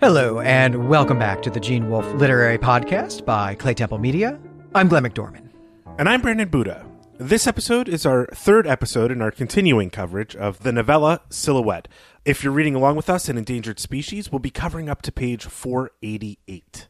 Hello, and welcome back to the Gene Wolfe Literary Podcast by Claytemple Media. I'm Glenn McDorman. And I'm Brandon Buddha. This episode is our third episode in our continuing coverage of the novella Silhouette. If you're reading along with us in Endangered Species, we'll be covering up to page 488.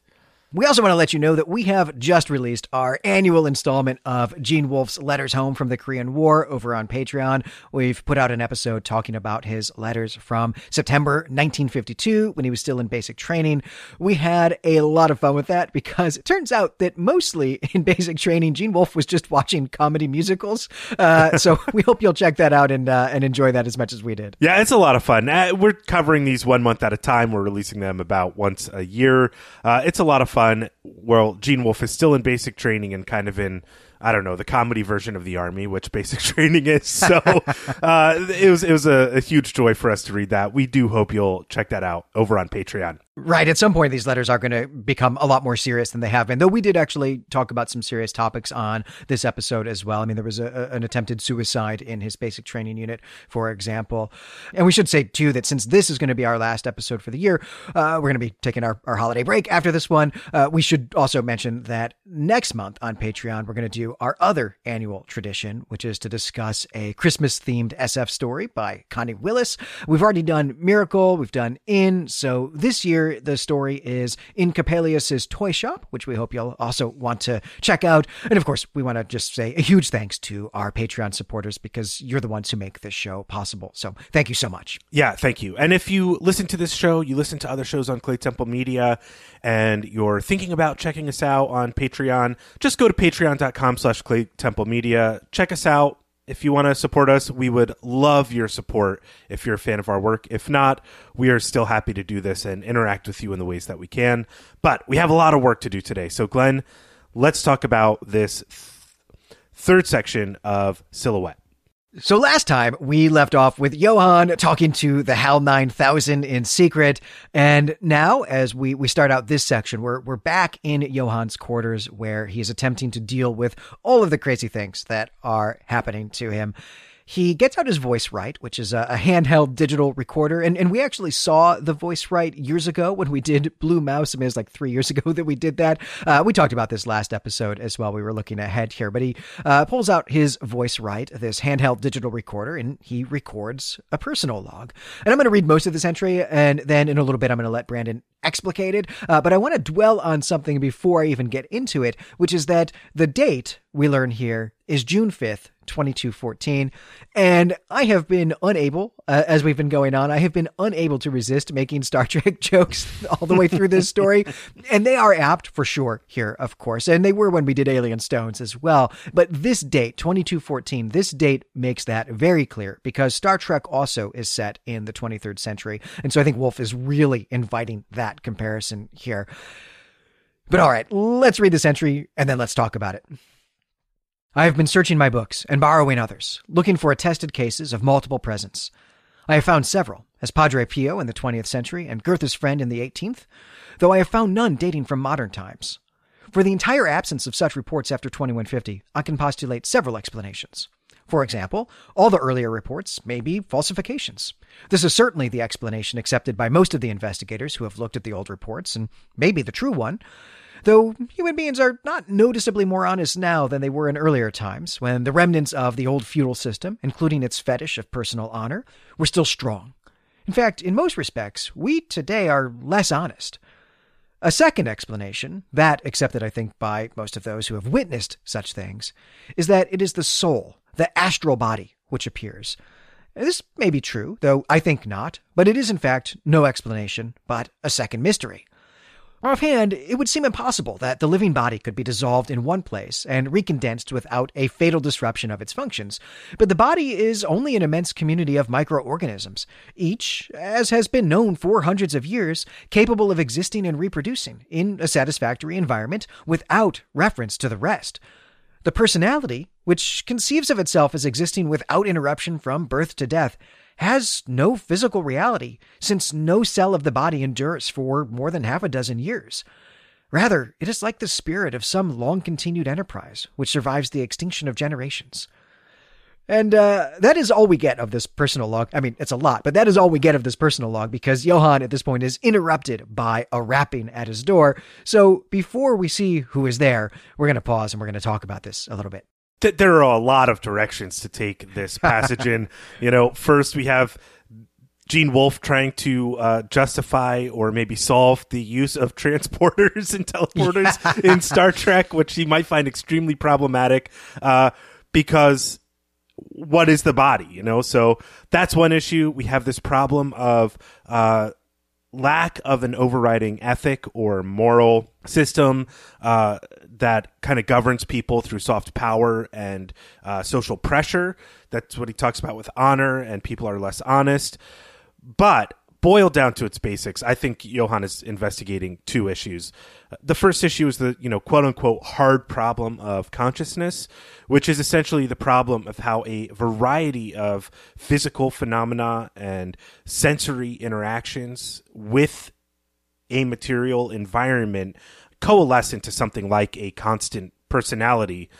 We also want to let you know that we have just released our annual installment of Gene Wolfe's Letters Home from the Korean War over on Patreon. We've put out an episode talking about his letters from September 1952 when he was still in basic training. We had a lot of fun with that because it turns out that mostly in basic training, Gene Wolfe was just watching comedy musicals. Uh, so we hope you'll check that out and, uh, and enjoy that as much as we did. Yeah, it's a lot of fun. Uh, we're covering these one month at a time. We're releasing them about once a year. Uh, it's a lot of fun fun. Well, Gene Wolfe is still in basic training and kind of in I don't know the comedy version of the army, which basic training is. So uh, it was it was a, a, huge joy for us to read that. We do hope you'll check that out over on Patreon. Right. At some point, these letters are going to become a lot more serious than they have been. Though we did actually talk about some serious topics on this episode as well. I mean, there was a, an attempted suicide in his basic training unit, for example. And we should say too that since this is going to be our last episode for the year, uh, we're going to be taking our, our holiday break after this one. Uh, we should also mention that next month on Patreon, we're going to do our other annual tradition, which is to discuss a Christmas themed SF story by Connie Willis. We've already done Miracle, we've done Inn. So this year, the story is In Coppelius's Toy Shop, which we hope you'll also want to check out. And of course, we want to just say a huge thanks to our Patreon supporters because you're the ones who make this show possible. So thank you so much. Yeah, thank you. And if you listen to this show, you listen to other shows on Claytemple Media, and you're thinking about checking us out on Patreon, just go to patreon.com slash Clay Temple Media. Check us out. If you want to support us, we would love your support if you're a fan of our work. If not, we are still happy to do this and interact with you in the ways that we can. But we have a lot of work to do today. So, Glenn, let's talk about this th- third section of Silhouette. So last time we left off with Johan talking to the HAL 9000 in secret. And now as we, we start out this section, we're, we're back in Johan's quarters where he is attempting to deal with all of the crazy things that are happening to him. He gets out his VoiceWrite, which is a, a, handheld digital recorder. And, and we actually saw the VoiceWrite years ago when we did Blue Mouse. I mean, it was like three years ago that we did that. Uh, we talked about this last episode as well. We were looking ahead here, but he uh, pulls out his VoiceWrite, this handheld digital recorder, and he records a personal log. And I'm going to read most of this entry, and then in a little bit, I'm going to let Brandon explicate it. Uh, but I want to dwell on something before I even get into it, which is that the date we learn here is June 5th, 2214. And I have been unable, uh, as we've been going on, I have been unable to resist making Star Trek jokes all the way through this story. and they are apt for sure here, of course. And they were when we did Alien Stones as well. But this date, 2214, this date makes that very clear because Star Trek also is set in the 23rd century. And so I think Wolfe is really inviting that comparison here. But all right, let's read this entry and then let's talk about it. I have been searching my books and borrowing others, looking for attested cases of multiple presence. I have found several, as Padre Pio in the 20th century and Goethe's friend in the 18th, though I have found none dating from modern times. For the entire absence of such reports after 2150, I can postulate several explanations. For example, all the earlier reports may be falsifications. This is certainly the explanation accepted by most of the investigators who have looked at the old reports, and may be the true one, Though human beings are not noticeably more honest now than they were in earlier times, when the remnants of the old feudal system, including its fetish of personal honor, were still strong. In fact, in most respects, we today are less honest. A second explanation, that accepted, I think, by most of those who have witnessed such things, is that it is the soul, the astral body, which appears. This may be true, though I think not, but it is in fact no explanation, but a second mystery. Offhand, it would seem impossible that the living body could be dissolved in one place and recondensed without a fatal disruption of its functions. But the body is only an immense community of microorganisms, each, as has been known for hundreds of years, capable of existing and reproducing in a satisfactory environment without reference to the rest. The personality, which conceives of itself as existing without interruption from birth to death, has no physical reality, since no cell of the body endures for more than half a dozen years. Rather, it is like the spirit of some long continued enterprise, which survives the extinction of generations. And uh, that is all we get of this personal log. I mean, it's a lot, but that is all we get of this personal log because Johan at this point is interrupted by a rapping at his door. So before we see who is there, we're going to pause and we're going to talk about this a little bit. There are a lot of directions to take this passage in. You know, first we have Gene Wolfe trying to uh, justify or maybe solve the use of transporters and teleporters yeah. in Star Trek, which he might find extremely problematic uh, because what is the body? You know, so that's one issue. We have this problem of uh, lack of an overriding ethic or moral system uh, that kind of governs people through soft power and uh, social pressure. That's what he talks about with honor, and people are less honest. But boiled down to its basics, I think Johan is investigating two issues. The first issue is the, you know, quote unquote hard problem of consciousness, which is essentially the problem of how a variety of physical phenomena and sensory interactions with a material environment coalesce into something like a constant personality.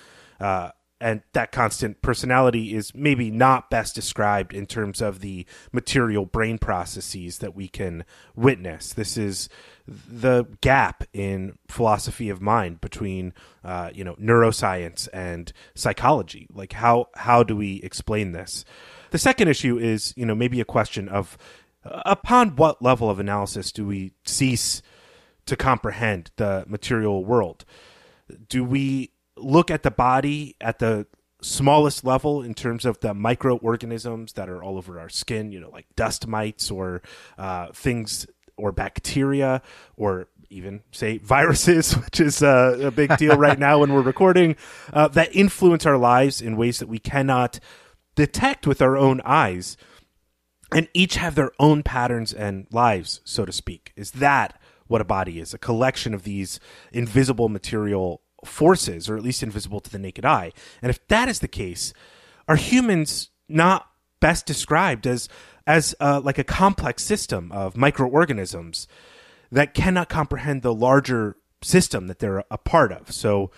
Uh, and that constant personality is maybe not best described in terms of the material brain processes that we can witness. This is the gap in philosophy of mind between, uh, you know, neuroscience and psychology. Like, how how do we explain this? The second issue is, you know, maybe a question of uh, upon what level of analysis do we cease to comprehend the material world? Do we look at the body at the smallest level in terms of the microorganisms that are all over our skin, you know, like dust mites or uh, things or bacteria or even say viruses, which is uh, a big deal right now when we're recording, uh, that influence our lives in ways that we cannot detect with our own eyes. And each have their own patterns and lives, so to speak. Is that what a body is? A collection of these invisible material forces, or at least invisible to the naked eye. And if that is the case, are humans not best described as as uh, like a complex system of microorganisms that cannot comprehend the larger system that they're a part of? So,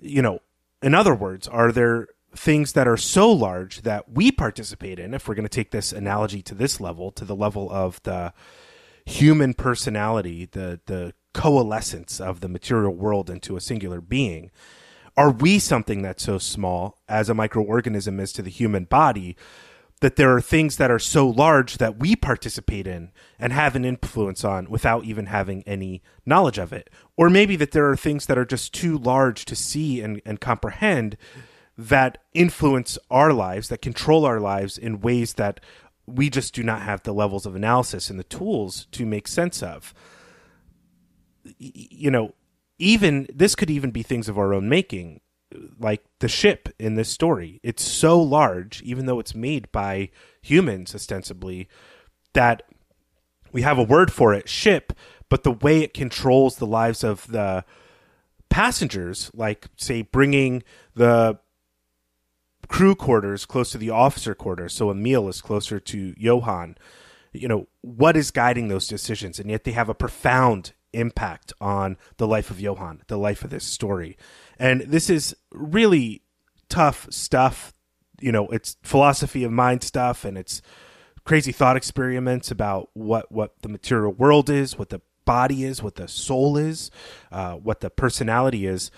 you know, in other words, are there things that are so large that we participate in? If we're going to take this analogy to this level, to the level of the human personality, the the coalescence of the material world into a singular being. Are we something that's so small as a microorganism is to the human body that there are things that are so large that we participate in and have an influence on without even having any knowledge of it? Or maybe that there are things that are just too large to see and, and comprehend that influence our lives, that control our lives in ways that we just do not have the levels of analysis and the tools to make sense of you know, even this could even be things of our own making, like the ship in this story. It's so large, even though it's made by humans ostensibly, that we have a word for it, ship, but the way it controls the lives of the passengers, like say bringing the crew quarters close to the officer quarters, so Emil is closer to Johan. You know, what is guiding those decisions? And yet they have a profound impact on the life of Johan, the life of this story. And this is really tough stuff. You know, it's philosophy of mind stuff and it's crazy thought experiments about what, what the material world is, what the body is, what the soul is, uh, what the personality is.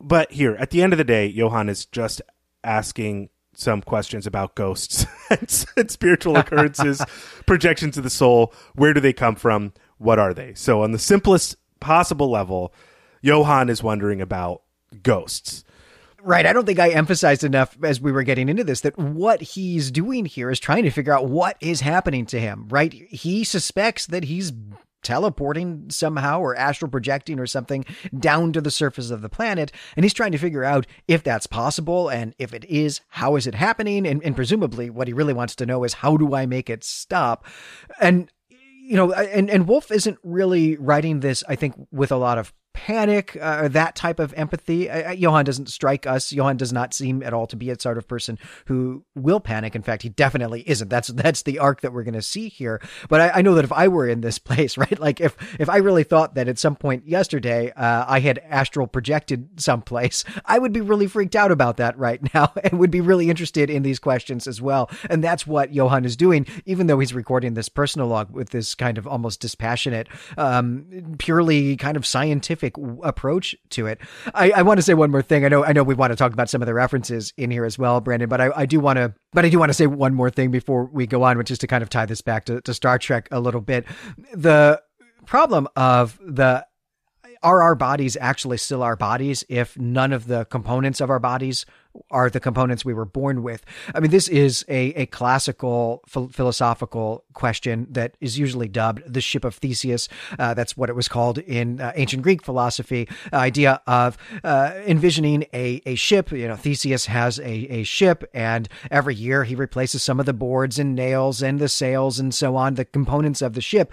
But here, at the end of the day, Johan is just asking some questions about ghosts and, spiritual occurrences, projections of the soul. Where do they come from? what are they? So on the simplest possible level, Johan is wondering about ghosts. Right. I don't think I emphasized enough as we were getting into this that what he's doing here is trying to figure out what is happening to him, right? He suspects that he's teleporting somehow or astral projecting or something down to the surface of the planet. And he's trying to figure out if that's possible. And if it is, how is it happening? And, and presumably, what he really wants to know is how do I make it stop? And you know, and, and Wolfe isn't really writing this, I think, with a lot of panic uh, or that type of empathy. Uh, Johan doesn't strike us. Johan does not seem at all to be a sort of person who will panic. In fact, he definitely isn't. That's that's the arc that we're going to see here. But I, I, know that if I were in this place, right, like if if I really thought that at some point yesterday uh, I had astral projected someplace, I would be really freaked out about that right now and would be really interested in these questions as well. And that's what Johan is doing, even though he's recording this personal log with this kind of almost dispassionate, um, purely kind of scientific approach to it. I, I want to say one more thing. I know I know we want to talk about some of the references in here as well, Brandon, but I, I do want to but I do want to say one more thing before we go on, which is to kind of tie this back to, to Star Trek a little bit. The problem of the are our bodies actually still our bodies if none of the components of our bodies are the components we were born with. I mean, this is a, a classical ph- philosophical question that is usually dubbed the ship of Theseus. Uh, that's what it was called in uh, ancient Greek philosophy. Uh, idea of uh, envisioning a, a ship. You know, Theseus has a, a ship, and every year he replaces some of the boards and nails and the sails and so on, the components of the ship.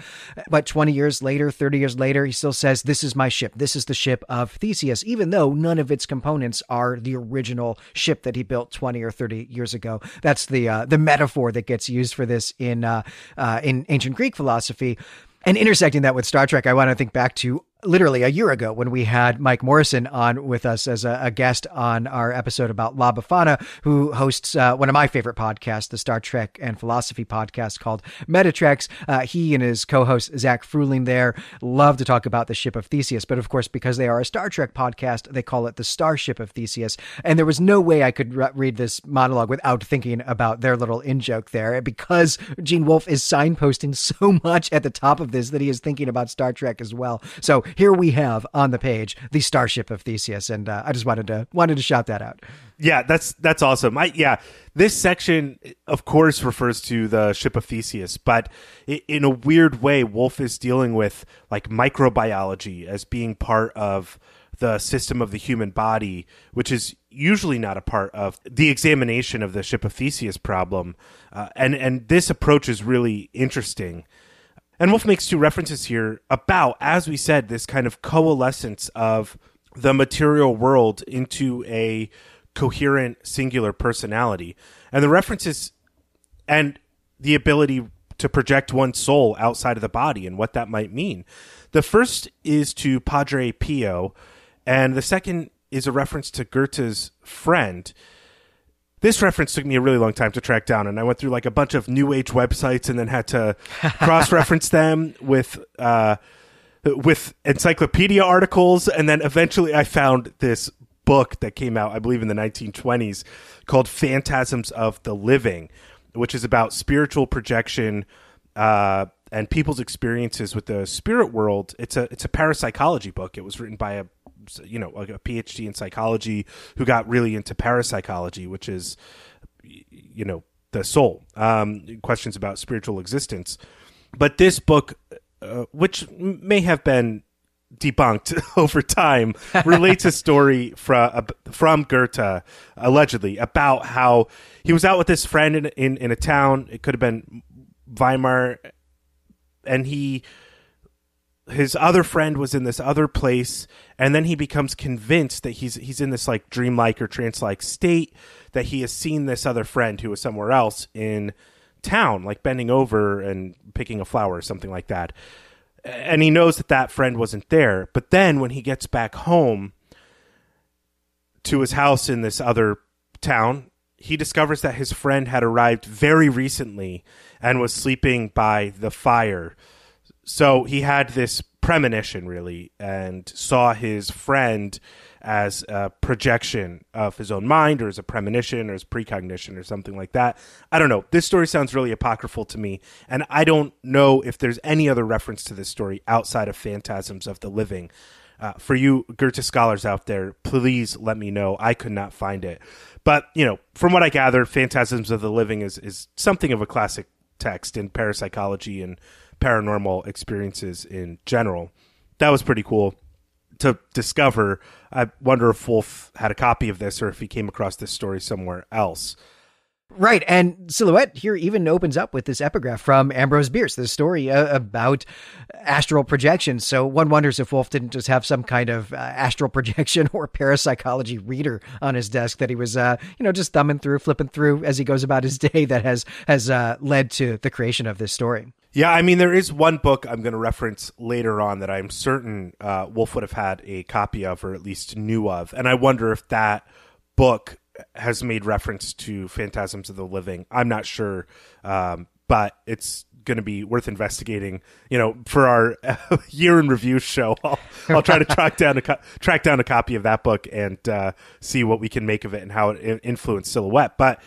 But 20 years later, 30 years later, he still says, This is my ship. This is the ship of Theseus, even though none of its components are the original ship that he built 20 or 30 years ago. That's the uh, the metaphor that gets used for this in uh, uh, in ancient Greek philosophy. And intersecting that with Star Trek, I want to think back to literally a year ago when we had Mike Morrison on with us as a, a guest on our episode about La Befana, who hosts uh, one of my favorite podcasts, the Star Trek and philosophy podcast called Metatrex. Uh, he and his co-host Zach Fruling there love to talk about the ship of Theseus, but of course, because they are a Star Trek podcast, they call it the Starship of Theseus. And there was no way I could re- read this monologue without thinking about their little in joke there, because Gene Wolfe is signposting so much at the top of this that he is thinking about Star Trek as well. So here we have on the page the Starship of Theseus, and uh, I just wanted to wanted to shout that out. Yeah, that's that's awesome. I yeah, this section of course refers to the ship of Theseus, but in a weird way, Wolfe is dealing with like microbiology as being part of the system of the human body, which is usually not a part of the examination of the ship of Theseus problem. Uh, and and this approach is really interesting. And Wolfe makes two references here about, as we said, this kind of coalescence of the material world into a coherent singular personality. And the references and the ability to project one's soul outside of the body and what that might mean. The first is to Padre Pio, and the second is a reference to Goethe's friend this reference took me a really long time to track down, and I went through like a bunch of new age websites and then had to cross reference them with uh, with encyclopedia articles, and then eventually I found this book that came out, I believe, in the 1920s called "Phantasms of the Living," which is about spiritual projection. Uh, and people's experiences with the spirit world. It's a it's a parapsychology book. It was written by a you know a PhD in psychology who got really into parapsychology, which is you know the soul, um, questions about spiritual existence. But this book, uh, which may have been debunked over time, relates a story from uh, from Goethe, allegedly, about how he was out with his friend in, in, in a town. It could have been Weimar, and he his other friend was in this other place and then he becomes convinced that he's he's in this like dreamlike or trance-like state that he has seen this other friend who was somewhere else in town like bending over and picking a flower or something like that. And he knows that that friend wasn't there. But then when he gets back home to his house in this other town he discovers that his friend had arrived very recently and was sleeping by the fire so he had this premonition really and saw his friend as a projection of his own mind or as a premonition or as precognition or something like that. I don't know. This story sounds really apocryphal to me, and I don't know if there's any other reference to this story outside of Phantasms of the Living. Uh, for you Goethe scholars out there, please let me know. I could not find it. But, you know, from what I gather, Phantasms of the Living is, is something of a classic text in parapsychology and paranormal experiences in general. That was pretty cool to discover. I wonder if Wolfe had a copy of this or if he came across this story somewhere else. Right. And Silhouette here even opens up with this epigraph from Ambrose Bierce, the story uh, about astral projection. So one wonders if Wolfe didn't just have some kind of uh, astral projection or parapsychology reader on his desk that he was, uh, you know, just thumbing through, flipping through as he goes about his day that has, has uh, led to the creation of this story. Yeah, I mean, there is one book I'm going to reference later on that I'm certain uh, Wolfe would have had a copy of, or at least knew of, and I wonder if that book has made reference to Phantasms of the Living. I'm not sure, um, but it's going to be worth investigating. You know, for our year in review show, I'll, I'll try to track down a co- track down a copy of that book and uh, see what we can make of it and how it influenced Silhouette. But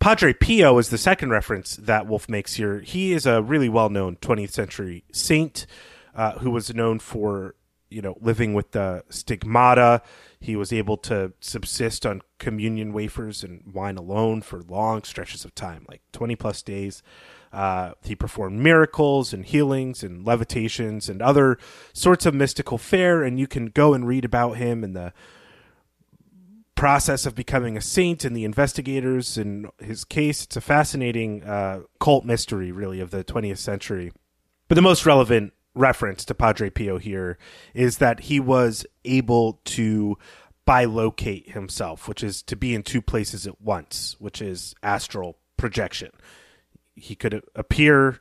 Padre Pio is the second reference that Wolfe makes here. He is a really well known 20th century saint uh, who was known for you know living with the stigmata he was able to subsist on communion wafers and wine alone for long stretches of time, like 20 plus days. Uh, he performed miracles and healings and levitations and other sorts of mystical fare, and you can go and read about him and the process of becoming a saint and the investigators in his case. It's a fascinating uh, cult mystery, really, of the 20th century. But the most relevant reference to Padre Pio here is that he was able to bilocate himself, which is to be in two places at once, which is astral projection. He could appear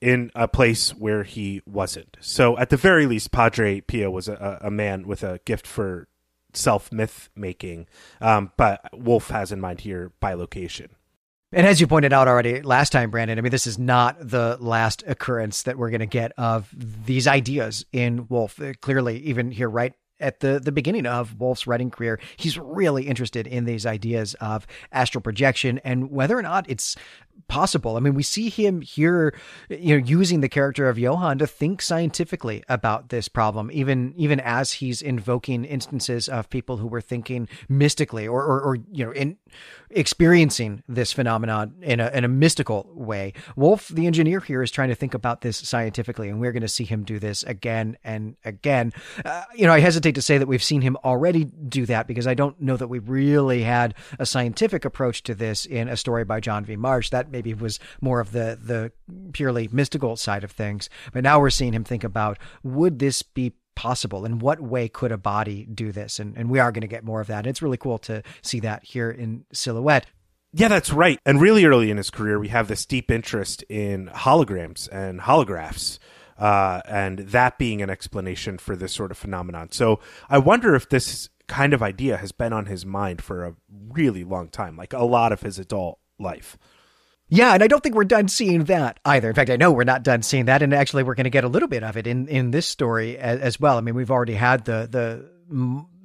in a place where he wasn't. So, at the very least, Padre Pio was a, a man with a gift for self myth making. Um, but Wolfe has in mind here bilocation. And as you pointed out already last time, Brandon, I mean, this is not the last occurrence that we're going to get of these ideas in Wolfe. Uh, clearly, even here, right at the, the beginning of Wolfe's writing career, he's really interested in these ideas of astral projection and whether or not it's possible. I mean, we see him here, you know, using the character of Johann to think scientifically about this problem, even even as he's invoking instances of people who were thinking mystically or or, or you know in experiencing this phenomenon in a in a mystical way. Wolfe, the engineer here, is trying to think about this scientifically, and we're going to see him do this again and again. Uh, you know, I hesitate to say that we've seen him already do that because I don't know that we really had a scientific approach to this in a story by John V. Marsh. That maybe was more of the the purely mystical side of things. But now we're seeing him think about would this be possible? In what way could a body do this? And and we are going to get more of that. It's really cool to see that here in Silhouette. Yeah, that's right. And really early in his career, we have this deep interest in holograms and holographs. Uh, and that being an explanation for this sort of phenomenon. So I wonder if this kind of idea has been on his mind for a really long time, like a lot of his adult life. Yeah, and I don't think we're done seeing that either. In fact, I know we're not done seeing that, and actually, we're going to get a little bit of it in in this story as, as well. I mean, we've already had the the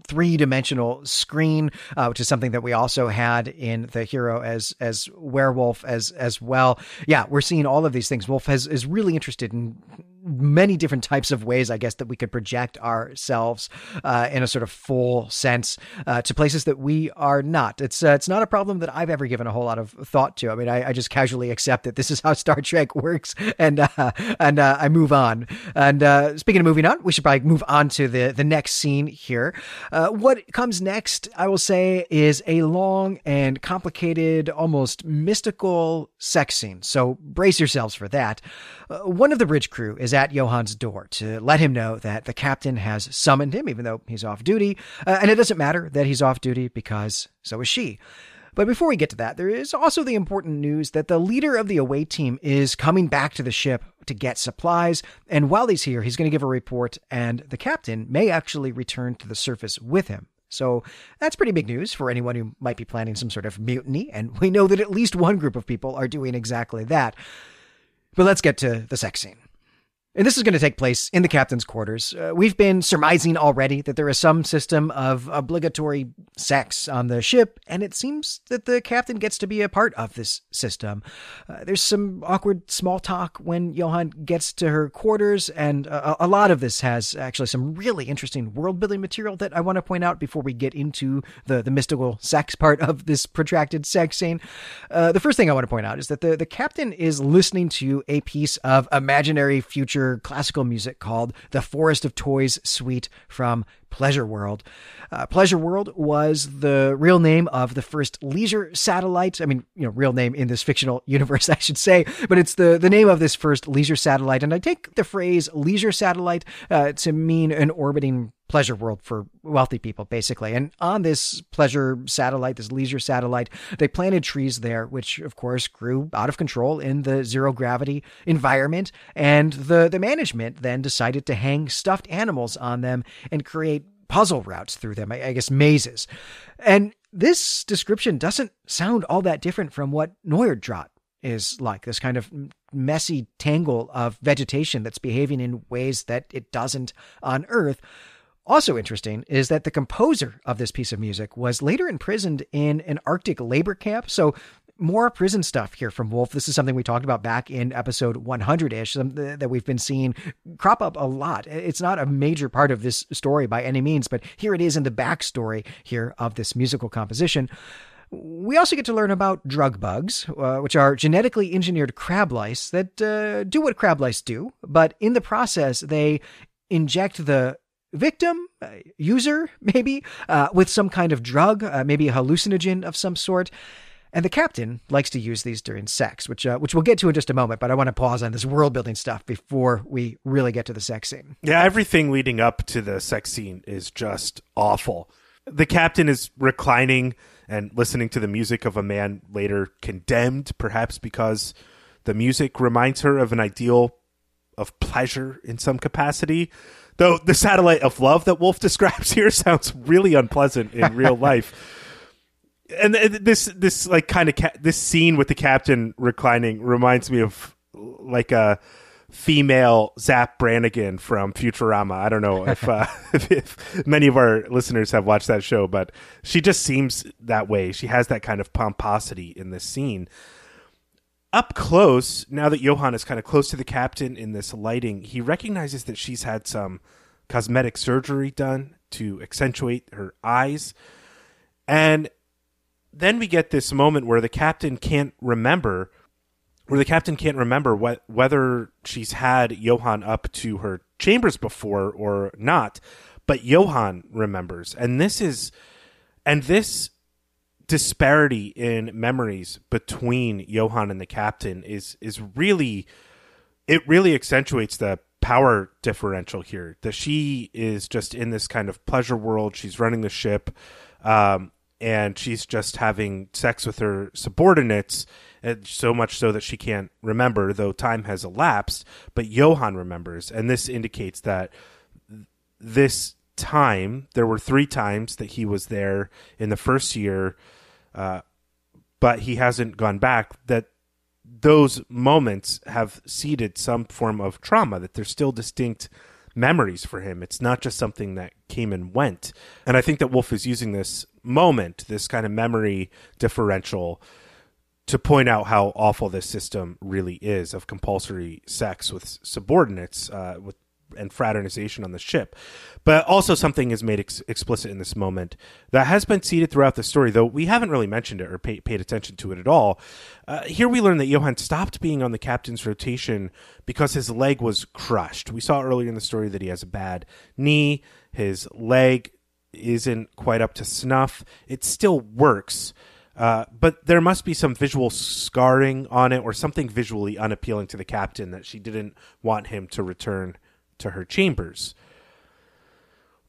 three dimensional screen, uh, which is something that we also had in the hero as as werewolf as as well. Yeah, we're seeing all of these things. Wolfe has is really interested in many different types of ways, I guess, that we could project ourselves uh, in a sort of full sense uh, to places that we are not. It's uh, it's not a problem that I've ever given a whole lot of thought to. I mean, I, I just casually accept that this is how Star Trek works, and uh, and uh, I move on. And uh, speaking of moving on, we should probably move on to the the next scene here. what comes next, I will say, is a long and complicated, almost mystical sex scene. So brace yourselves for that. One of the bridge crew is is at Johann's door to let him know that the captain has summoned him, even though he's off duty. Uh, and it doesn't matter that he's off duty because so is she. But before we get to that, there is also the important news that the leader of the away team is coming back to the ship to get supplies. And while he's here, he's going to give a report, and the captain may actually return to the surface with him. So that's pretty big news for anyone who might be planning some sort of mutiny. And we know that at least one group of people are doing exactly that. But let's get to the sex scene. And this is going to take place in the captain's quarters. Uh, we've been surmising already that there is some system of obligatory sex on the ship, and it seems that the captain gets to be a part of this system. Uh, there's some awkward small talk when Johann gets to her quarters, and a, a lot of this has actually some really interesting world building material that I want to point out before we get into the, the mystical sex part of this protracted sex scene. Uh, the first thing I want to point out is that the, the captain is listening to a piece of imaginary future classical music called The Forest of Toys Suite from Pleasure World. Uh, Pleasure World was the real name of the first leisure satellite. I mean, you know, real name in this fictional universe, I should say, but it's the, the name of this first leisure satellite. And I take the phrase leisure satellite uh, to mean an orbiting pleasure world for wealthy people, basically. And on this pleasure satellite, this leisure satellite, they planted trees there, which of course grew out of control in the zero gravity environment. And the, the management then decided to hang stuffed animals on them and create puzzle routes through them, I, I guess mazes. And this description doesn't sound all that different from what Neuerdrot is like this kind of messy tangle of vegetation that's behaving in ways that it doesn't on Earth. Also interesting is that the composer of this piece of music was later imprisoned in an Arctic labor camp. So more prison stuff here from Wolfe. This is something we talked about back in episode 100 ish that we've been seeing crop up a lot. It's not a major part of this story by any means, but here it is in the backstory here of this musical composition. We also get to learn about drug bugs, uh, which are genetically engineered crab lice that uh, do what crab lice do, but in the process, they inject the victim, uh, user, maybe, uh, with some kind of drug, uh, maybe a hallucinogen of some sort. And the captain likes to use these during sex, which uh, which we'll get to in just a moment. But I want to pause on this world building stuff before we really get to the sex scene. Yeah, everything leading up to the sex scene is just awful. The captain is reclining and listening to the music of a man later condemned, perhaps because the music reminds her of an ideal of pleasure in some capacity. Though the satellite of love that Wolfe describes here sounds really unpleasant in real life. And this this like kind of ca- this scene with the captain reclining reminds me of like a female Zapp Brannigan from Futurama. I don't know if, uh, if, if, many of our listeners have watched that show, but she just seems that way. She has that kind of pomposity in this scene up close, now that Johan is kind of close to the captain in this lighting, he recognizes that she's had some cosmetic surgery done to accentuate her eyes. And then we get this moment where the captain can't remember where the captain can't remember what whether she's had Johan up to her chambers before or not, but Johan remembers. And this is and this disparity in memories between Johan and the captain is is really it really accentuates the power differential here. That she is just in this kind of pleasure world. She's running the ship, um, and she's just having sex with her subordinates, so much so that she can't remember, though time has elapsed. But Johan remembers, and this indicates that this time there were three times that he was there in the first year uh, but he hasn't gone back. That those moments have seeded some form of trauma. That there's still distinct memories for him. It's not just something that came and went. And I think that Wolfe is using this moment, this kind of memory differential, to point out how awful this system really is of compulsory sex with subordinates, uh, with and fraternization on the ship. But also something is made ex- explicit in this moment that has been seeded throughout the story, though we haven't really mentioned it or pay- paid attention to it at all. Uh, here we learn that Johan stopped being on the captain's rotation because his leg was crushed. We saw earlier in the story that he has a bad knee. His leg isn't quite up to snuff. It still works. Uh, but there must be some visual scarring on it or something visually unappealing to the captain that she didn't want him to return to her chambers.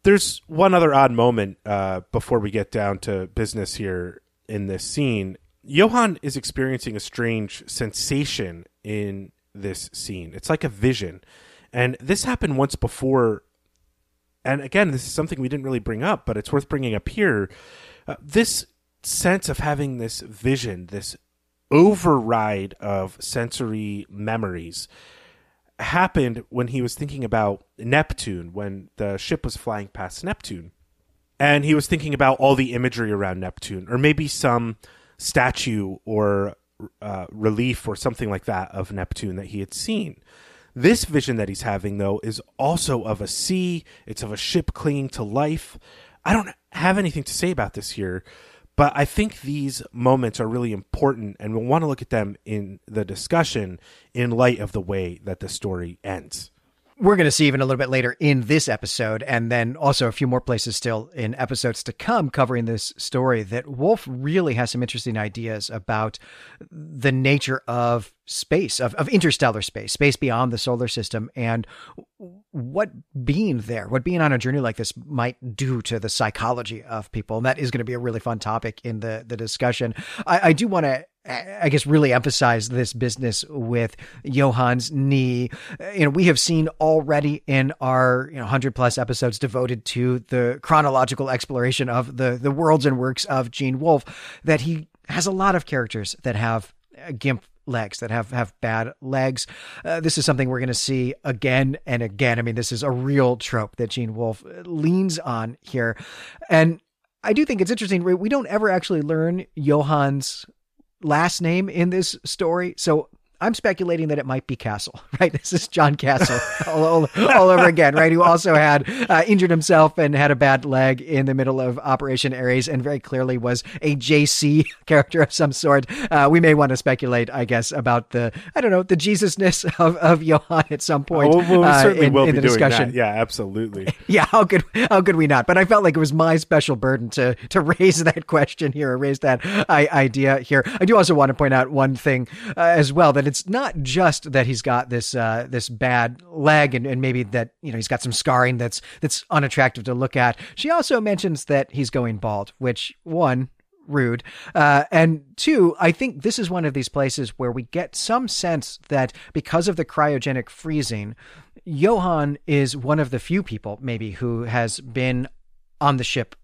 There's one other odd moment uh, before we get down to business here in this scene. Johan is experiencing a strange sensation in this scene. It's like a vision. And this happened once before. And again, this is something we didn't really bring up, but it's worth bringing up here. Uh, this sense of having this vision, this override of sensory memories, happened when he was thinking about Neptune, when the ship was flying past Neptune. And he was thinking about all the imagery around Neptune, or maybe some statue or uh, relief or something like that of Neptune that he had seen. This vision that he's having, though, is also of a sea, it's of a ship clinging to life. I don't have anything to say about this here, but I think these moments are really important, and we'll want to look at them in the discussion in light of the way that the story ends. we're going to see even a little bit later in this episode, and then also a few more places still in episodes to come covering this story, that Wolfe really has some interesting ideas about the nature of space, of, of interstellar space, space beyond the solar system, and what being there, what being on a journey like this might do to the psychology of people. And that is going to be a really fun topic in the, the discussion. I, I do want to I guess really emphasize this business with Johann's knee. You know, we have seen already in our you know, 100 plus episodes devoted to the chronological exploration of the, the worlds and works of Gene Wolfe that he has a lot of characters that have a gimp legs that have have bad legs. Uh, this is something we're going to see again and again. I mean, this is a real trope that Gene Wolfe leans on here, and I do think it's interesting. We don't ever actually learn Johann's last name in this story, so I'm speculating that it might be Castle, right? This is John Castle all, all, all, over again, right? Who also had uh, injured himself and had a bad leg in the middle of Operation Ares and very clearly was a JC character of some sort. Uh, we may want to speculate, I guess, about the, I don't know, the Jesusness of, of Johann at some point oh, well, we uh, certainly in, will in be the doing discussion. that. Yeah, absolutely. yeah, how could how could we not? But I felt like it was my special burden to to raise that question here, or raise that I, idea here. I do also want to point out one thing uh, as well that it's not just that he's got this uh, this bad leg and, and maybe that you know he's got some scarring that's that's unattractive to look at. She also mentions that he's going bald, which one rude. Uh, and two, I think this is one of these places where we get some sense that because of the cryogenic freezing, Johann is one of the few people maybe who has been on the ship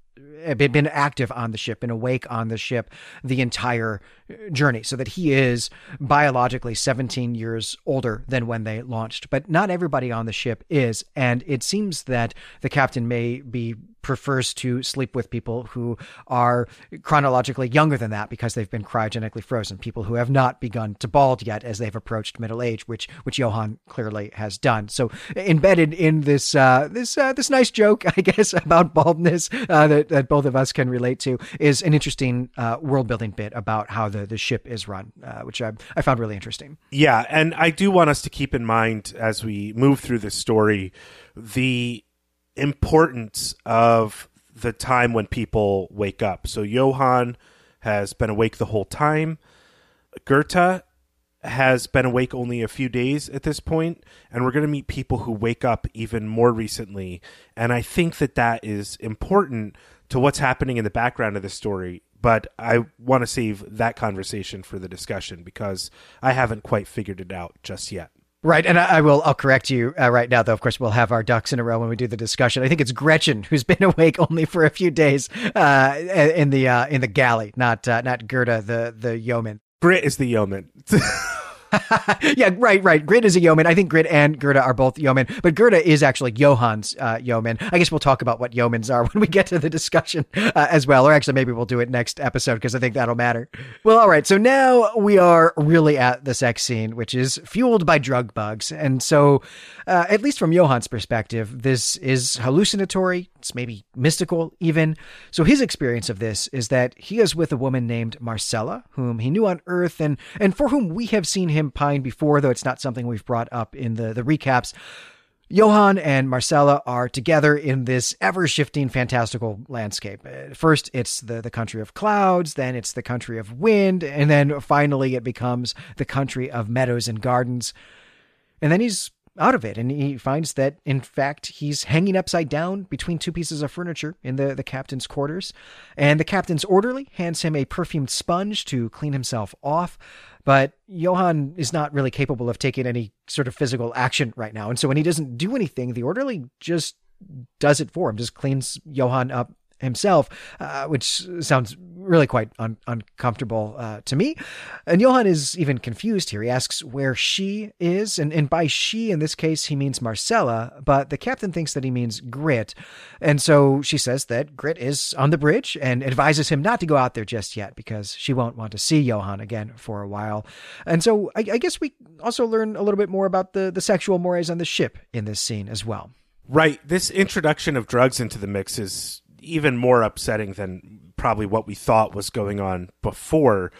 Eh, been active on the ship, been awake on the ship the entire eh, journey, so that he is biologically 17 years older than when they launched. But not everybody on the ship is, and it seems that the captain may be prefers to sleep with people who are chronologically younger than that because they've been cryogenically frozen, people who have not begun to bald yet as they've approached middle age, which which Johann clearly has done. So embedded in this uh, this uh, this nice joke, I guess, about baldness uh, that, that both of us can relate to is an interesting uh, world building bit about how the, the ship is run, uh, which I, I found really interesting. Yeah, and I do want us to keep in mind as we move through this story the importance of the time when people wake up. So Johann has been awake the whole time. Gerda has been awake only a few days at this point, and we're going to meet people who wake up even more recently. And I think that that is important to what's happening in the background of the story. But I want to save that conversation for the discussion because I haven't quite figured it out just yet. Right, and I, I will. I'll correct you uh, right now, though. Of course, we'll have our ducks in a row when we do the discussion. I think it's Gretchen who's been awake only for a few days uh, in the uh, in the galley, not uh, not Gerda, the the yeoman. Grit is the yeoman. yeah, right, right. Grit is a yeoman. I think Grit and Gerda are both yeomen, but Gerda is actually Johann's uh, yeoman. I guess we'll talk about what yeomans are when we get to the discussion uh, as well. Or actually, maybe we'll do it next episode because I think that'll matter. Well, all right. So now we are really at the sex scene, which is fueled by drug bugs. And so, uh, at least from Johann's perspective, this is hallucinatory. It's maybe mystical, even. So his experience of this is that he is with a woman named Marcella, whom he knew on Earth and, and for whom we have seen him pine before, though it's not something we've brought up in the, the recaps. Johann and Marcella are together in this ever shifting fantastical landscape. First, it's the, the country of clouds, then it's the country of wind, and then finally it becomes the country of meadows and gardens. And then he's out of it and he finds that in fact he's hanging upside down between two pieces of furniture in the, the captain's quarters and the captain's orderly hands him a perfumed sponge to clean himself off but johann is not really capable of taking any sort of physical action right now and so when he doesn't do anything the orderly just does it for him just cleans johann up himself, uh, which sounds really quite un- uncomfortable uh, to me. And Johann is even confused here. He asks where she is, and, and by she in this case, he means Marcella, but the captain thinks that he means Grit. And so she says that Grit is on the bridge and advises him not to go out there just yet because she won't want to see Johann again for a while. And so I, I guess we also learn a little bit more about the, the sexual mores on the ship in this scene as well. Right. This introduction of drugs into the mix is even more upsetting than probably what we thought was going on before.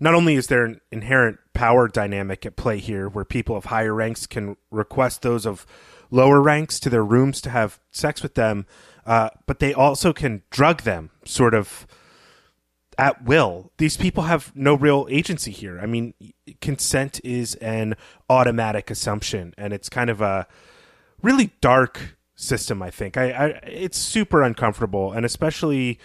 not only is there an inherent power dynamic at play here where people of higher ranks can request those of lower ranks to their rooms to have sex with them, uh, but they also can drug them sort of at will. These people have no real agency here. I mean, consent is an automatic assumption, and it's kind of a really dark system. I think I, I it's super uncomfortable, and especially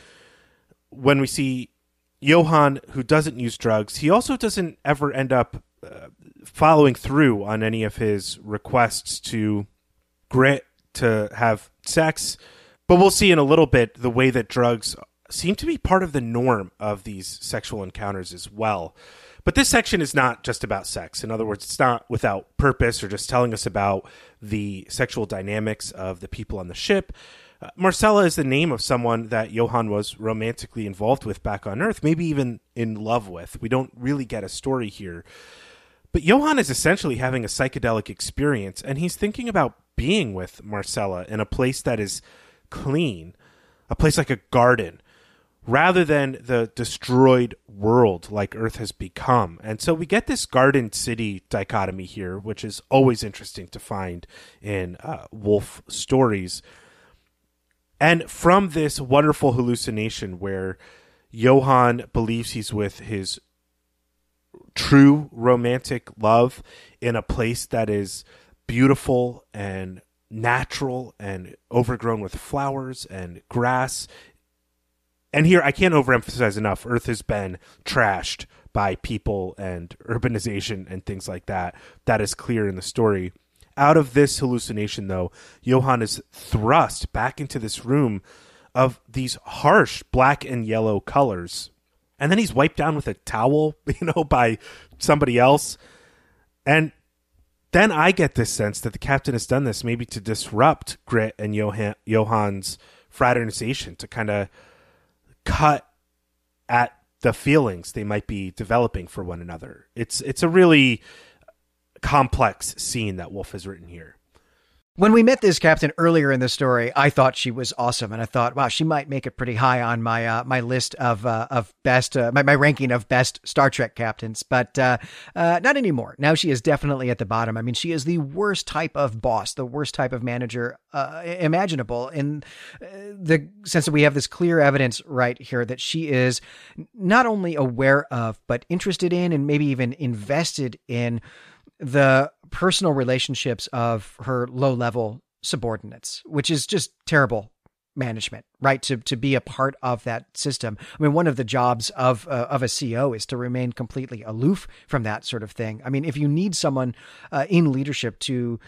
when we see Johan, who doesn't use drugs, he also doesn't ever end up uh, following through on any of his requests to Grit to have sex. But we'll see in a little bit the way that drugs seem to be part of the norm of these sexual encounters as well. But this section is not just about sex. In other words, it's not without purpose or just telling us about the sexual dynamics of the people on the ship. Marcella is the name of someone that Johan was romantically involved with back on Earth, maybe even in love with. We don't really get a story here. But Johan is essentially having a psychedelic experience, and he's thinking about being with Marcella in a place that is clean, a place like a garden, rather than the destroyed world like Earth has become. And so we get this garden city dichotomy here, which is always interesting to find in uh, Wolfe stories. And from this wonderful hallucination where Johan believes he's with his true romantic love in a place that is beautiful and natural and overgrown with flowers and grass. And here, I can't overemphasize enough Earth has been trashed by people and urbanization and things like that. That is clear in the story. Out of this hallucination, though, Johan is thrust back into this room of these harsh black and yellow colors. And then he's wiped down with a towel, you know, by somebody else. And then I get this sense that the captain has done this maybe to disrupt Grit and Johan, Johan's fraternization, to kind of cut at the feelings they might be developing for one another. It's it's a really complex scene that Wolfe has written here. When we met this captain earlier in the story, I thought she was awesome, and I thought, wow, she might make it pretty high on my uh, my list of uh, of best uh, my, my ranking of best Star Trek captains. But uh, uh, not anymore. Now she is definitely at the bottom. I mean, she is the worst type of boss, the worst type of manager uh, imaginable, in the sense that we have this clear evidence right here that she is not only aware of, but interested in, and maybe even invested in the personal relationships of her low level subordinates, which is just terrible management, right? To to be a part of that system. I mean, one of the jobs of uh, of a CEO is to remain completely aloof from that sort of thing. I mean, if you need someone uh, in leadership to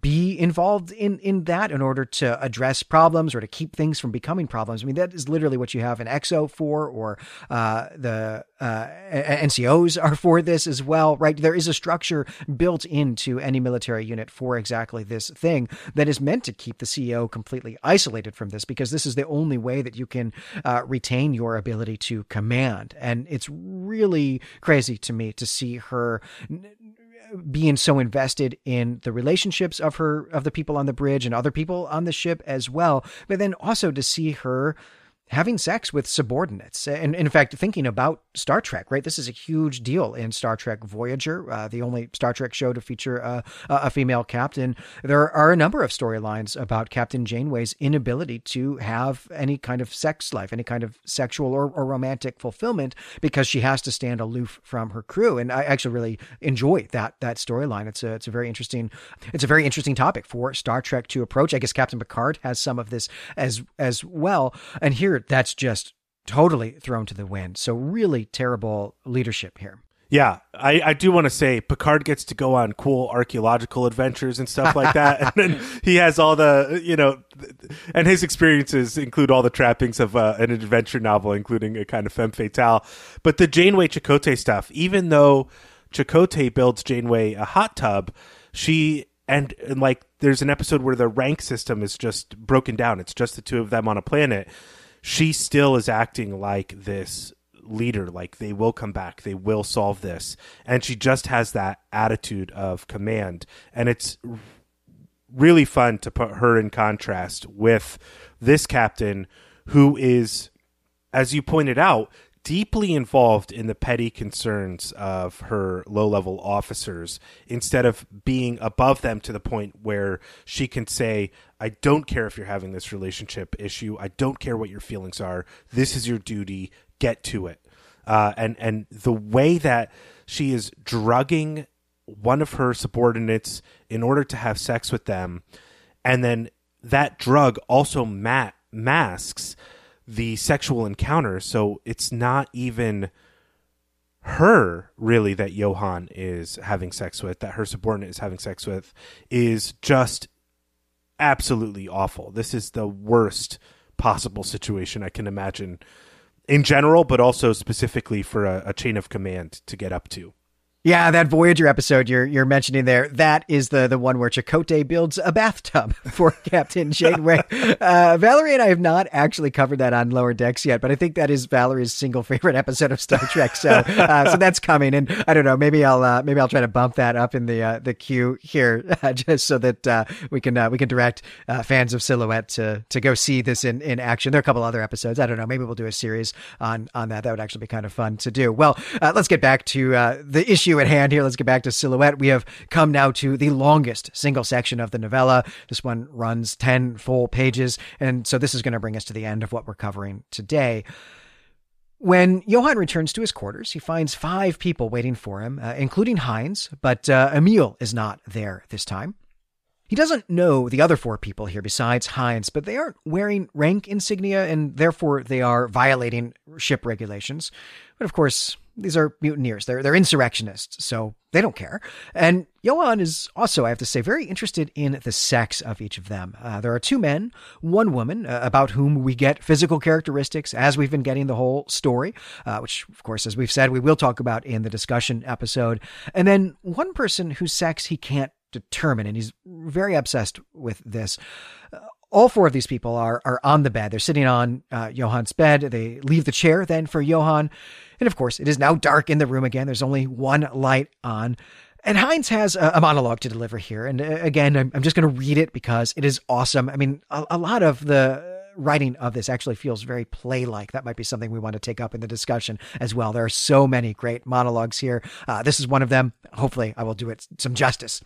be involved in in that in order to address problems or to keep things from becoming problems. I mean, that is literally what you have an EXO for, or uh, the uh, NCOs are for this as well, right? There is a structure built into any military unit for exactly this thing that is meant to keep the CEO completely isolated from this because this is the only way that you can uh, retain your ability to command. And it's really crazy to me to see her being so invested in the relationships of her of the people on the bridge and other people on the ship as well but then also to see her having sex with subordinates. And in fact, thinking about Star Trek, right? This is a huge deal in Star Trek Voyager, uh, the only Star Trek show to feature uh, a female captain. There are a number of storylines about Captain Janeway's inability to have any kind of sex life, any kind of sexual or, or romantic fulfillment because she has to stand aloof from her crew. And I actually really enjoy that that storyline. It's a it's a very interesting it's a very interesting topic for Star Trek to approach. I guess Captain Picard has some of this as as well. And here that's just totally thrown to the wind. So really terrible leadership here. Yeah, I, I do want to say Picard gets to go on cool archaeological adventures and stuff like that, and then he has all the you know, and his experiences include all the trappings of uh, an adventure novel, including a kind of femme fatale. But the Janeway Chakotay stuff, even though Chakotay builds Janeway a hot tub, she and, and like there's an episode where the rank system is just broken down. It's just the two of them on a planet she still is acting like this leader like they will come back they will solve this. And she just has that attitude of command. And it's really fun to put her in contrast with this captain who is as you pointed out deeply involved in the petty concerns of her low level officers instead of being above them to the point where she can say, I don't care if you're having this relationship issue. I don't care what your feelings are. This is your duty. Get to it. Uh, and, and the way that she is drugging one of her subordinates in order to have sex with them, and then that drug also ma- masks the sexual encounter. So it's not even her really that Johan is having sex with, that her subordinate is having sex with, is just absolutely awful. This is the worst possible situation I can imagine in general, but also specifically for a, a chain of command to get up to. Yeah, that Voyager episode you're you're mentioning there, that is the the one where Chakotay builds a bathtub for Captain Janeway. Uh, Valerie and I have not actually covered that on Lower Decks yet, but I think that is Valerie's single favorite episode of Star Trek. So uh, so that's coming, and I don't know, maybe I'll uh, maybe I'll try to bump that up in the uh, the queue here, just so that uh, we can uh, we can direct fans of Silhouette to to go see this in in action. There are a couple other episodes. I don't know, maybe we'll do a series on on that. That would actually be kind of fun to do. Well, let's get back to the issue issue at hand here. Let's get back to Silhouette. We have come now to the longest single section of the novella. This one runs 10 full pages. And so this is going to bring us to the end of what we're covering today. When Johan returns to his quarters, he finds five people waiting for him, uh, including Heinz, but uh, Emil is not there this time. He doesn't know the other four people here besides Heinz, but they aren't wearing rank insignia and therefore they are violating ship regulations. But of course, these are mutineers. They're they're insurrectionists, so they don't care. And Johan is also, I have to say, very interested in the sex of each of them. Uh, there are two men, one woman, uh, about whom we get physical characteristics as we've been getting the whole story, uh, which, of course, as we've said, we will talk about in the discussion episode. And then one person whose sex he can't determine, and he's very obsessed with this all four of these people are are on the bed. They're sitting on uh, Johan's bed. They leave the chair then for Johan. And of course, it is now dark in the room again. There's only one light on. And Heinz has a, monologue to deliver here. And uh, again, I'm, just going to read it because it is awesome. I mean, a, a lot of the writing of this actually feels very play like. That might be something we want to take up in the discussion as well. There are so many great monologues here. Uh, this is one of them. Hopefully, I will do it some justice.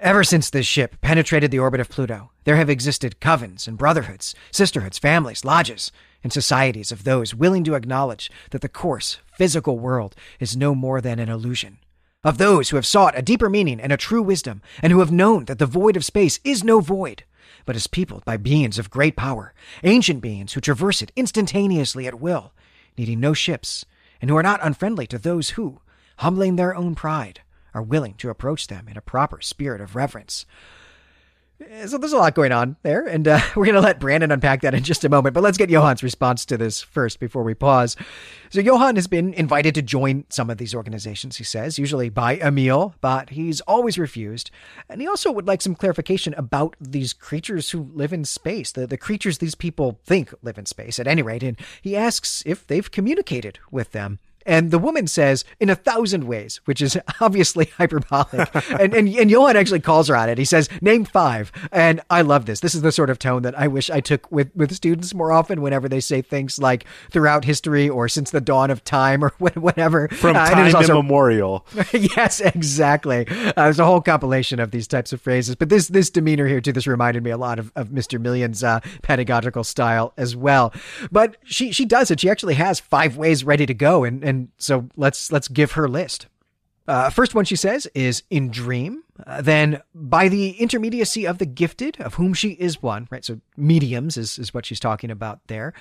Ever since this ship penetrated the orbit of Pluto, there have existed covens and brotherhoods, sisterhoods, families, lodges, and societies of those willing to acknowledge that the coarse, physical world is no more than an illusion. Of those who have sought a deeper meaning and a true wisdom, and who have known that the void of space is no void, but is peopled by beings of great power, ancient beings who traverse it instantaneously at will, needing no ships, and who are not unfriendly to those who, humbling their own pride, are willing to approach them in a proper spirit of reverence. So there's a lot going on there, and uh, we're going to let Brandon unpack that in just a moment. But let's get Johan's response to this first before we pause. So Johan has been invited to join some of these organizations, he says, usually by Emil, but he's always refused. And he also would like some clarification about these creatures who live in space, the, the creatures these people think live in space, at any rate. And he asks if they've communicated with them. And the woman says, in a thousand ways, which is obviously hyperbolic. and, and, and Johan actually calls her on it. He says, name five. And I love this. This is the sort of tone that I wish I took with, with students more often whenever they say things like throughout history or since the dawn of time or whatever. From uh, time also, immemorial. yes, exactly. Uh, there's a whole compilation of these types of phrases. But this, this demeanor here, too, this reminded me a lot of, of Mr. Million's uh, pedagogical style as well. But she, she does it. She actually has five ways ready to go. And, and so let's let's give her list. Uh, first one she says is in dream. Uh, then by the intermediacy of the gifted, of whom she is one, right? So mediums is, is what she's talking about there.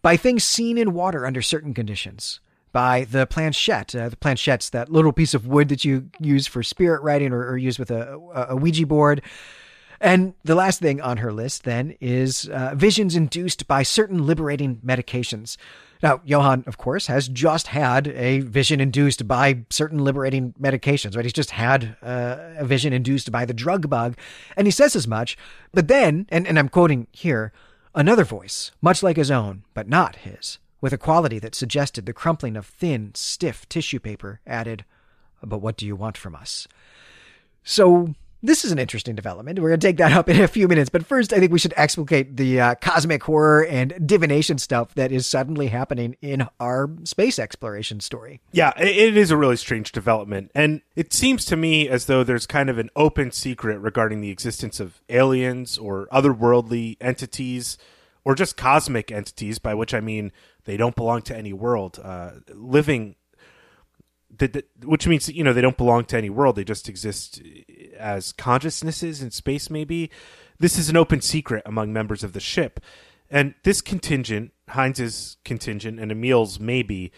By things seen in water under certain conditions. By the planchette, uh, the planchette's that little piece of wood that you use for spirit writing or, or use with a, a Ouija board. And the last thing on her list then is uh, visions induced by certain liberating medications. Now, Johan, of course, has just had a vision induced by certain liberating medications, right? He's just had uh, a vision induced by the drug bug, and he says as much. But then, and, and I'm quoting here, another voice, much like his own, but not his, with a quality that suggested the crumpling of thin, stiff tissue paper, added, But what do you want from us? So This is an interesting development. We're going to take that up in a few minutes. But first, I think we should explicate the uh, cosmic horror and divination stuff that is suddenly happening in our space exploration story. Yeah, it is a really strange development. And it seems to me as though there's kind of an open secret regarding the existence of aliens or otherworldly entities or just cosmic entities, by which I mean they don't belong to any world, uh, living that, which means you know they don't belong to any world. They just exist as consciousnesses in space maybe. This is an open secret among members of the ship. And this contingent heinz's contingent and emil's maybe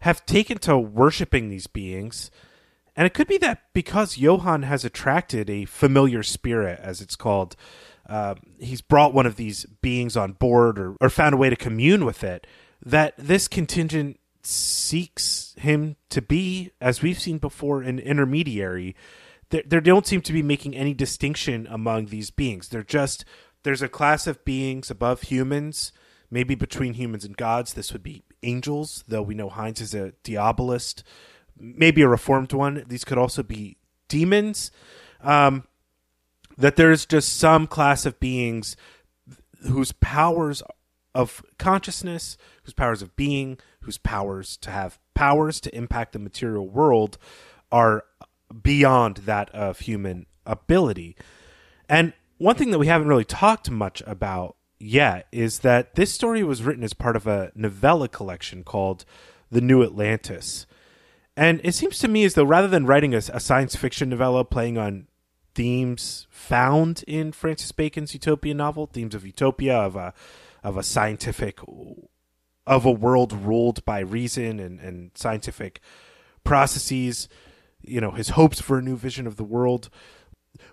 have taken to worshiping these beings. And it could be that because johann has attracted a familiar spirit as it's called uh, he's brought one of these beings on board or, or found a way to commune with it that this contingent seeks him to be, as we've seen before, an intermediary. There, there don't seem to be making any distinction among these beings. They're just there's a class of beings above humans, maybe between humans and gods. This would be angels, though we know Heinz is a diabolist, maybe a reformed one. These could also be demons. Um, that there's just some class of beings whose powers of consciousness, whose powers of being, whose powers to have powers to impact the material world are beyond that of human ability. And one thing that we haven't really talked much about yet is that this story was written as part of a novella collection called The New Atlantis. And it seems to me as though rather than writing a, a science fiction novella playing on themes found in Francis Bacon's utopian novel, themes of utopia, of a of a scientific of a world ruled by reason and, and scientific processes, you know, his hopes for a new vision of the world.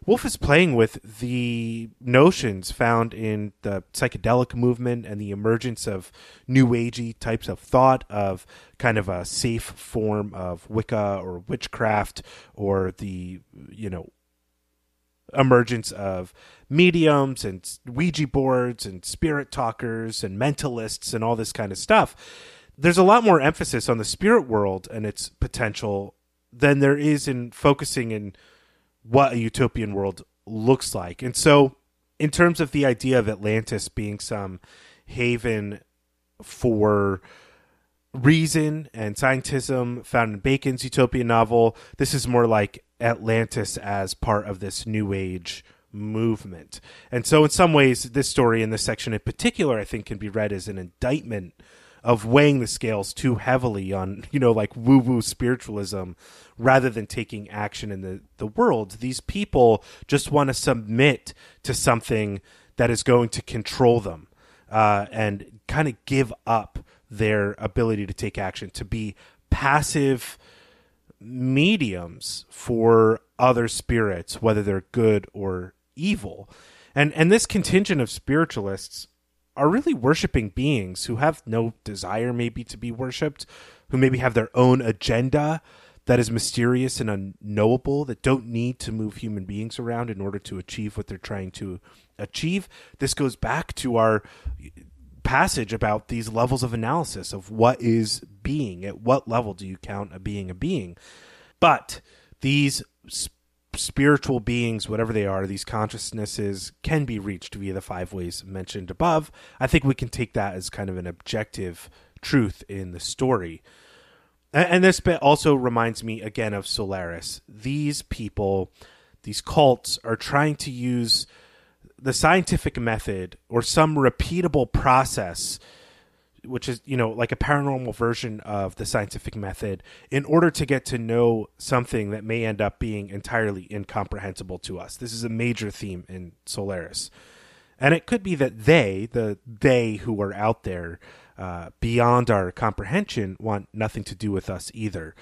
Wolfe is playing with the notions found in the psychedelic movement and the emergence of new agey types of thought of kind of a safe form of Wicca or witchcraft or the you know emergence of mediums and Ouija boards and spirit talkers and mentalists and all this kind of stuff. There's a lot more emphasis on the spirit world and its potential than there is in focusing in what a utopian world looks like. And so, in terms of the idea of Atlantis being some haven for reason and scientism found in Bacon's utopian novel, this is more like Atlantis as part of this new age movement. And so, in some ways, this story in this section in particular, I think, can be read as an indictment of weighing the scales too heavily on, you know, like woo woo spiritualism rather than taking action in the, the world. These people just want to submit to something that is going to control them uh, and kind of give up their ability to take action, to be passive mediums for other spirits, whether they're good or evil. And and this contingent of spiritualists are really worshiping beings who have no desire maybe to be worshipped, who maybe have their own agenda that is mysterious and unknowable that don't need to move human beings around in order to achieve what they're trying to achieve. This goes back to our passage about these levels of analysis of what is being. At what level do you count a being a being? But these sp- spiritual beings, whatever they are, these consciousnesses can be reached via the five ways mentioned above. I think we can take that as kind of an objective truth in the story. And, and this bit also reminds me again of Solaris. These people, these cults, are trying to use the scientific method or some repeatable process which is you know like a paranormal version of the scientific method in order to get to know something that may end up being entirely incomprehensible to us. This is a major theme in solaris. And it could be that they the they who are out there uh, beyond our comprehension want nothing to do with us either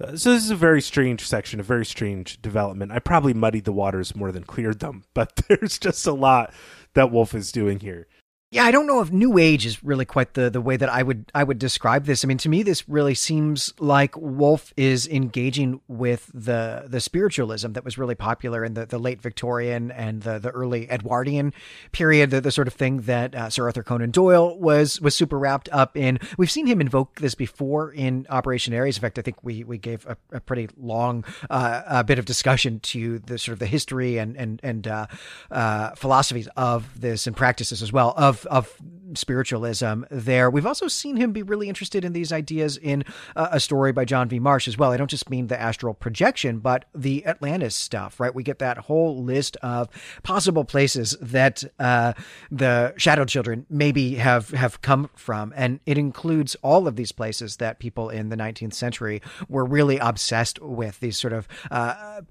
uh, so this is a very strange section, a very strange development. I probably muddied the waters more than cleared them, but there's just a lot that Wolfe is doing here. Yeah, I don't know if new age is really quite the the way that I would I would describe this. I mean, to me this really seems like Wolfe is engaging with the the spiritualism that was really popular in the, the late Victorian and the, the early Edwardian period, the, the sort of thing that uh, Sir Arthur Conan Doyle was was super wrapped up in. We've seen him invoke this before in Operation Ares. In fact, I think we we gave a, a pretty long uh, a bit of discussion to the sort of the history and and and uh, uh philosophies of this and practices as well of of of spiritualism there. We've also seen him be really interested in these ideas in uh, a story by John V. Marsh as well. I don't just mean the astral projection, but the Atlantis stuff, right? We get that whole list of possible places that uh, the Shadow Children maybe have have come from, and it includes all of these places that people in the 19th century were really obsessed with. These sort of uh,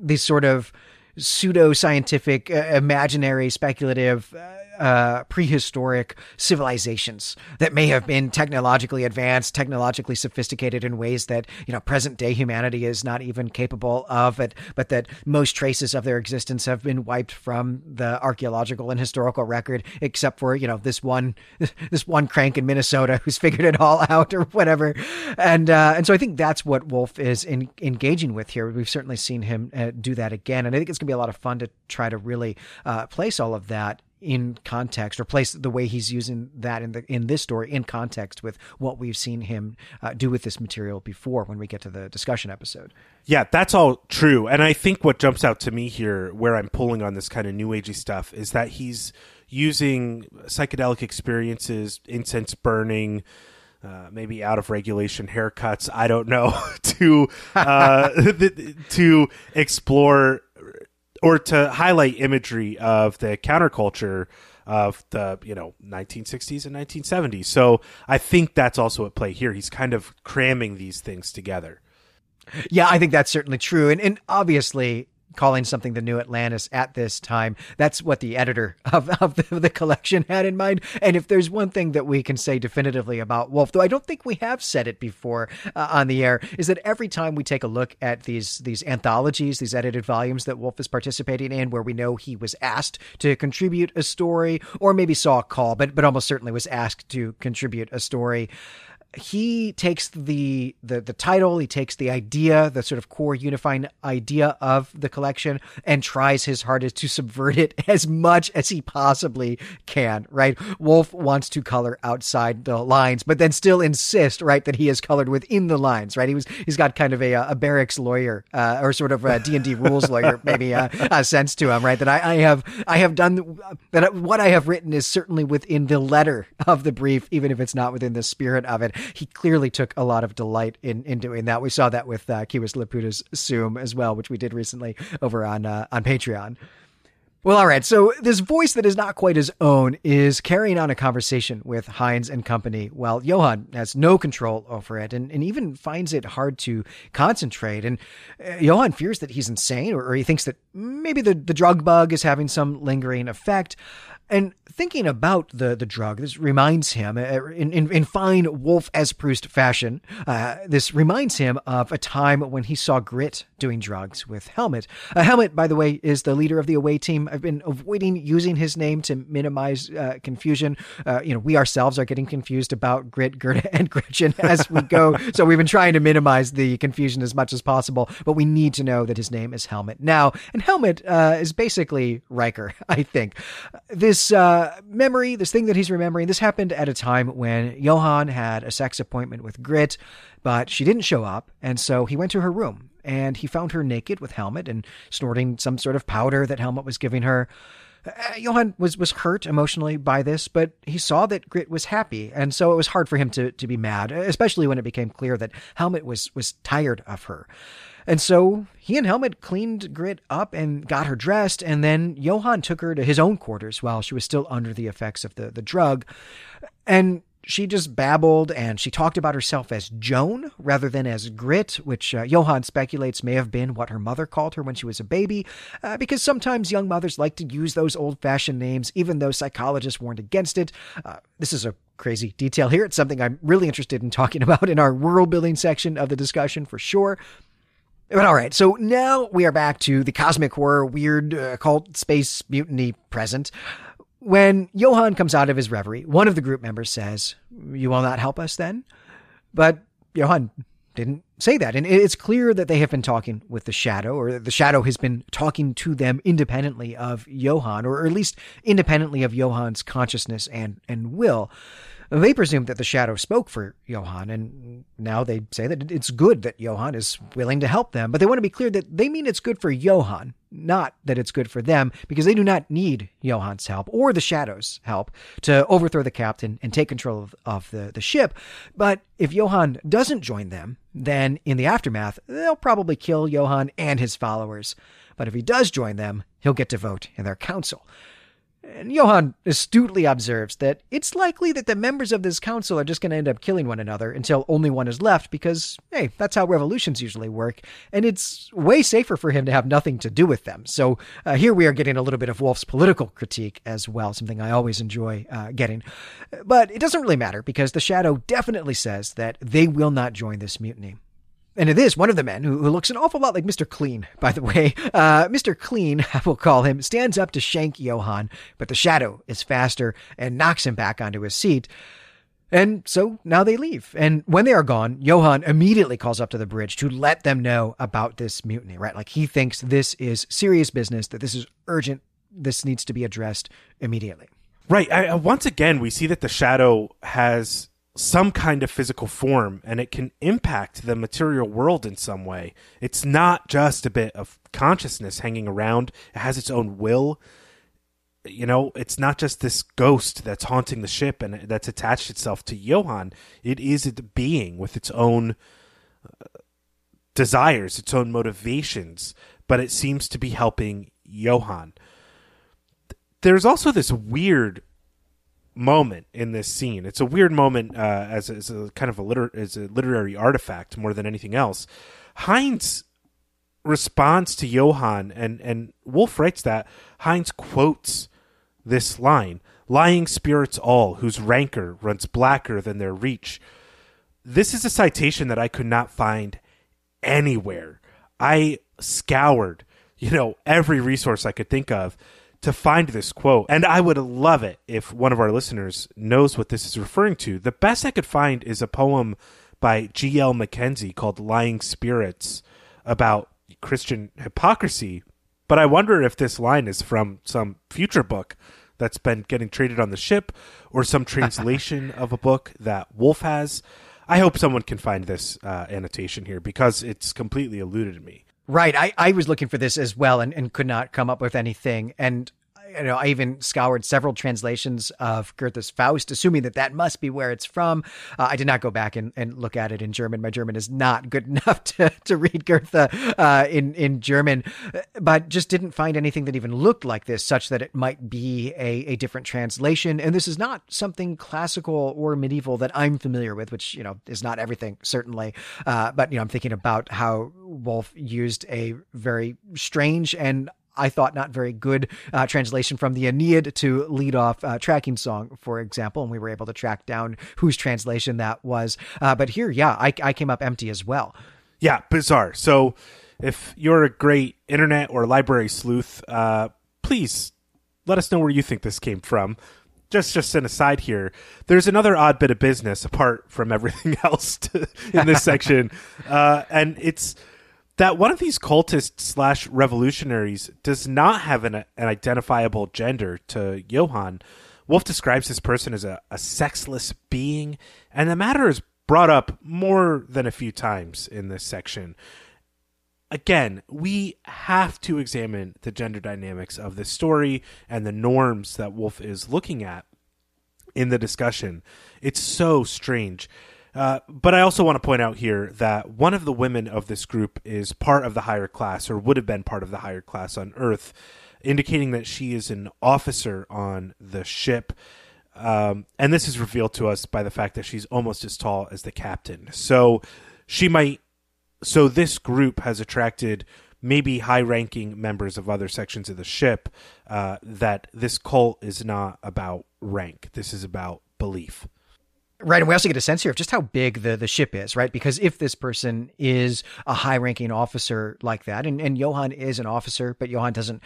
these sort of pseudo scientific, uh, imaginary, speculative. Uh, prehistoric civilizations that may have been technologically advanced, technologically sophisticated in ways that you know present day humanity is not even capable of, but, but that most traces of their existence have been wiped from the archaeological and historical record, except for you know this one this one crank in Minnesota who's figured it all out or whatever, and uh, and so I think that's what Wolfe is in, engaging with here. We've certainly seen him uh, do that again, and I think it's gonna be a lot of fun to try to really uh, place all of that in context or place the way he's using that in the in this story in context with what we've seen him uh, do with this material before when we get to the discussion episode. Yeah, that's all true. And I think what jumps out to me here where I'm pulling on this kind of new agey stuff is that he's using psychedelic experiences, incense burning, uh, maybe out of regulation haircuts, I don't know, to uh, to explore or to highlight imagery of the counterculture of the you know 1960s and 1970s. So I think that's also at play here. He's kind of cramming these things together. Yeah, I think that's certainly true, and and obviously calling something the new Atlantis at this time. That's what the editor of, of the, the, collection had in mind. And if there's one thing that we can say definitively about Wolfe, though I don't think we have said it before uh, on the air, is that every time we take a look at these these anthologies, these edited volumes that Wolfe is participating in, where we know he was asked to contribute a story, or maybe saw a call, but but almost certainly was asked to contribute a story he takes the, the the title, he takes the idea, the sort of core unifying idea of the collection, and tries his hardest to subvert it as much as he possibly can. Right? Wolfe wants to color outside the lines, but then still insist, right, that he is colored within the lines. Right? He was he's got kind of a a barracks lawyer uh, or sort of a D and D rules lawyer, maybe uh, a sense to him. Right? That I, I have I have done that. What I have written is certainly within the letter of the brief, even if it's not within the spirit of it he clearly took a lot of delight in in doing that. We saw that with uh, Kiwas Laputa's Zoom as well, which we did recently over on uh, on Patreon. Well, all right. So this voice that is not quite his own is carrying on a conversation with Heinz and company while Johan has no control over it and, and even finds it hard to concentrate. And uh, Johan fears that he's insane or, or he thinks that maybe the, the drug bug is having some lingering effect. And thinking about the, the drug, this reminds him, uh, in, in, in fine Wolfe as Proust fashion, uh, this reminds him of a time when he saw Grit doing drugs with Helmut. Uh, Helmut, by the way, is the leader of the away team. I've been avoiding using his name to minimize uh, confusion. Uh, you know, we ourselves are getting confused about Grit, Gerda, and Gretchen as we go. so we've been trying to minimize the confusion as much as possible, but we need to know that his name is Helmut now. And Helmut uh, is basically Riker, I think. This this uh, memory, this thing that he's remembering, this happened at a time when Johan had a sex appointment with Grit, but she didn't show up, and so he went to her room and he found her naked with Helmut and snorting some sort of powder that Helmut was giving her. Uh, Johan was was hurt emotionally by this, but he saw that Grit was happy, and so it was hard for him to to be mad, especially when it became clear that Helmut was was tired of her. And so he and Helmut cleaned Grit up and got her dressed, and then Johan took her to his own quarters while she was still under the effects of the, the drug. And she just babbled and she talked about herself as Joan rather than as Grit, which uh, Johan speculates may have been what her mother called her when she was a baby, uh, because sometimes young mothers like to use those old fashioned names, even though psychologists warned against it. Uh, this is a crazy detail here. It's something I'm really interested in talking about in our world building section of the discussion for sure. But all right, so now we are back to the cosmic horror, weird uh, cult space mutiny present. When Johann comes out of his reverie, one of the group members says, You will not help us then? But Johann didn't say that. And it's clear that they have been talking with the shadow, or the shadow has been talking to them independently of Johann, or at least independently of Johann's consciousness and, and will. They presume that the shadow spoke for Johann, and now they say that it's good that Johann is willing to help them. But they want to be clear that they mean it's good for Johann, not that it's good for them, because they do not need Johann's help or the shadow's help to overthrow the captain and take control of, of the, the ship. But if Johann doesn't join them, then in the aftermath, they'll probably kill Johann and his followers. But if he does join them, he'll get to vote in their council. And Johann astutely observes that it's likely that the members of this council are just going to end up killing one another until only one is left because, hey, that's how revolutions usually work. And it's way safer for him to have nothing to do with them. So uh, here we are getting a little bit of Wolfe's political critique as well, something I always enjoy uh, getting. But it doesn't really matter because the Shadow definitely says that they will not join this mutiny. And it is one of the men who, who, looks an awful lot like Mr. Clean, by the way. Uh, Mr. Clean, I will call him, stands up to shank Johann, but the shadow is faster and knocks him back onto his seat. And so now they leave. And when they are gone, Johann immediately calls up to the bridge to let them know about this mutiny, right? Like he thinks this is serious business, that this is urgent, this needs to be addressed immediately. Right. I, once again, we see that the shadow has some kind of physical form and it can impact the material world in some way. It's not just a bit of consciousness hanging around, it has its own will. You know, it's not just this ghost that's haunting the ship and that's attached itself to Johann. It is a being with its own uh, desires, its own motivations, but it seems to be helping Johann. There's also this weird moment in this scene. It's a weird moment uh, as, as a kind of a liter- as a literary artifact more than anything else. Heinz responds to Johann, and and Wolfe writes that Heinz quotes this line: "Lying spirits all, whose rancor runs blacker than their reach." This is a citation that I could not find anywhere. I scoured, you know, every resource I could think of to find this quote. And I would love it if one of our listeners knows what this is referring to. The best I could find is a poem by G.L. Mackenzie called Lying Spirits about Christian hypocrisy. But I wonder if this line is from some future book that's been getting traded on the ship or some translation of a book that Wolfe has. I hope someone can find this uh, annotation here because it's completely eluded me. Right. I, I was looking for this as well and, and could not come up with anything. And you know, I even scoured several translations of Goethe's Faust, assuming that that must be where it's from. Uh, I did not go back and, and look at it in German. My German is not good enough to, to read Goethe uh, in, in German, but just didn't find anything that even looked like this, such that it might be a, a different translation. And this is not something classical or medieval that I'm familiar with, which, you know, is not everything, certainly. Uh, but, you know, I'm thinking about how Wolfe used a very strange and I thought not very good uh, translation from the Aeneid to lead off uh, tracking song, for example, and we were able to track down whose translation that was. Uh, but here, yeah, I, I came up empty as well. Yeah, bizarre. So if you're a great internet or library sleuth, uh, please let us know where you think this came from. Just, just an aside here. There's another odd bit of business apart from everything else to, in this section, uh, and it's that one of these cultists slash revolutionaries does not have an, an identifiable gender to Johann. Wolfe describes this person as a, a sexless being, and the matter is brought up more than a few times in this section. Again, we have to examine the gender dynamics of this story and the norms that Wolfe is looking at in the discussion. It's so strange. Uh, but I also want to point out here that one of the women of this group is part of the higher class, or would have been part of the higher class on Earth, indicating that she is an officer on the ship. Um, and this is revealed to us by the fact that she's almost as tall as the captain. So she might. So this group has attracted maybe high-ranking members of other sections of the ship. Uh, that this cult is not about rank. This is about belief. Right, and we also get a sense here of just how big the, the ship is, right? Because if this person is a high ranking officer like that, and, and Johann is an officer, but Johann doesn't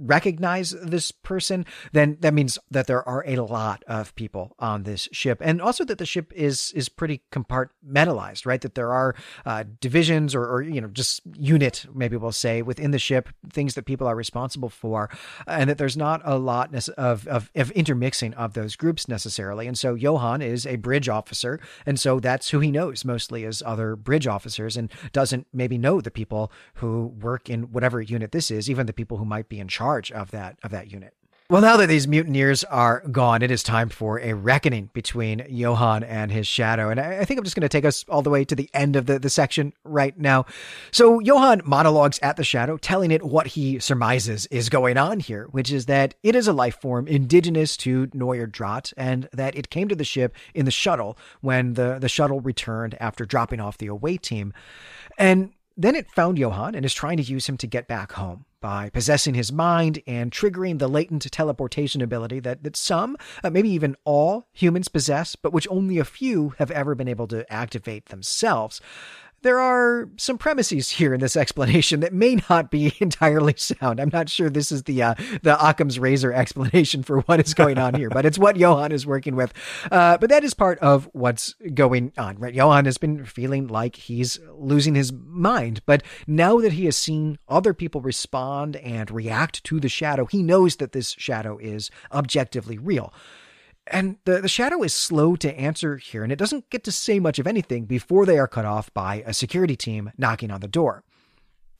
recognize this person, then that means that there are a lot of people on this ship, and also that the ship is is pretty compartmentalized, right? That there are uh, divisions or, or you know just unit, maybe we'll say, within the ship, things that people are responsible for, and that there's not a lot of of, of intermixing of those groups necessarily. And so Johan is a bridge officer, and so that's who he knows mostly as other bridge officers, and doesn't maybe know the people who work in whatever unit this is, even the people who might be in charge of that of that unit. Well, now that these mutineers are gone, it is time for a reckoning between Johan and his shadow. And I think I'm just going to take us all the way to the end of the, the section right now. So Johan monologues at the shadow, telling it what he surmises is going on here, which is that it is a life form indigenous to Neuer Drat and that it came to the ship in the shuttle when the, the shuttle returned after dropping off the away team. And then it found Johan and is trying to use him to get back home by possessing his mind and triggering the latent teleportation ability that, that some, uh, maybe even all humans possess, but which only a few have ever been able to activate themselves there are some premises here in this explanation that may not be entirely sound. I'm not sure this is the uh, the Occam's razor explanation for what is going on here, but it's what Johan is working with. Uh, but that is part of what's going on, right? Johan has been feeling like he's losing his mind, but now that he has seen other people respond and react to the shadow, he knows that this shadow is objectively real. And the, the shadow is slow to answer here, and it doesn't get to say much of anything before they are cut off by a security team knocking on the door.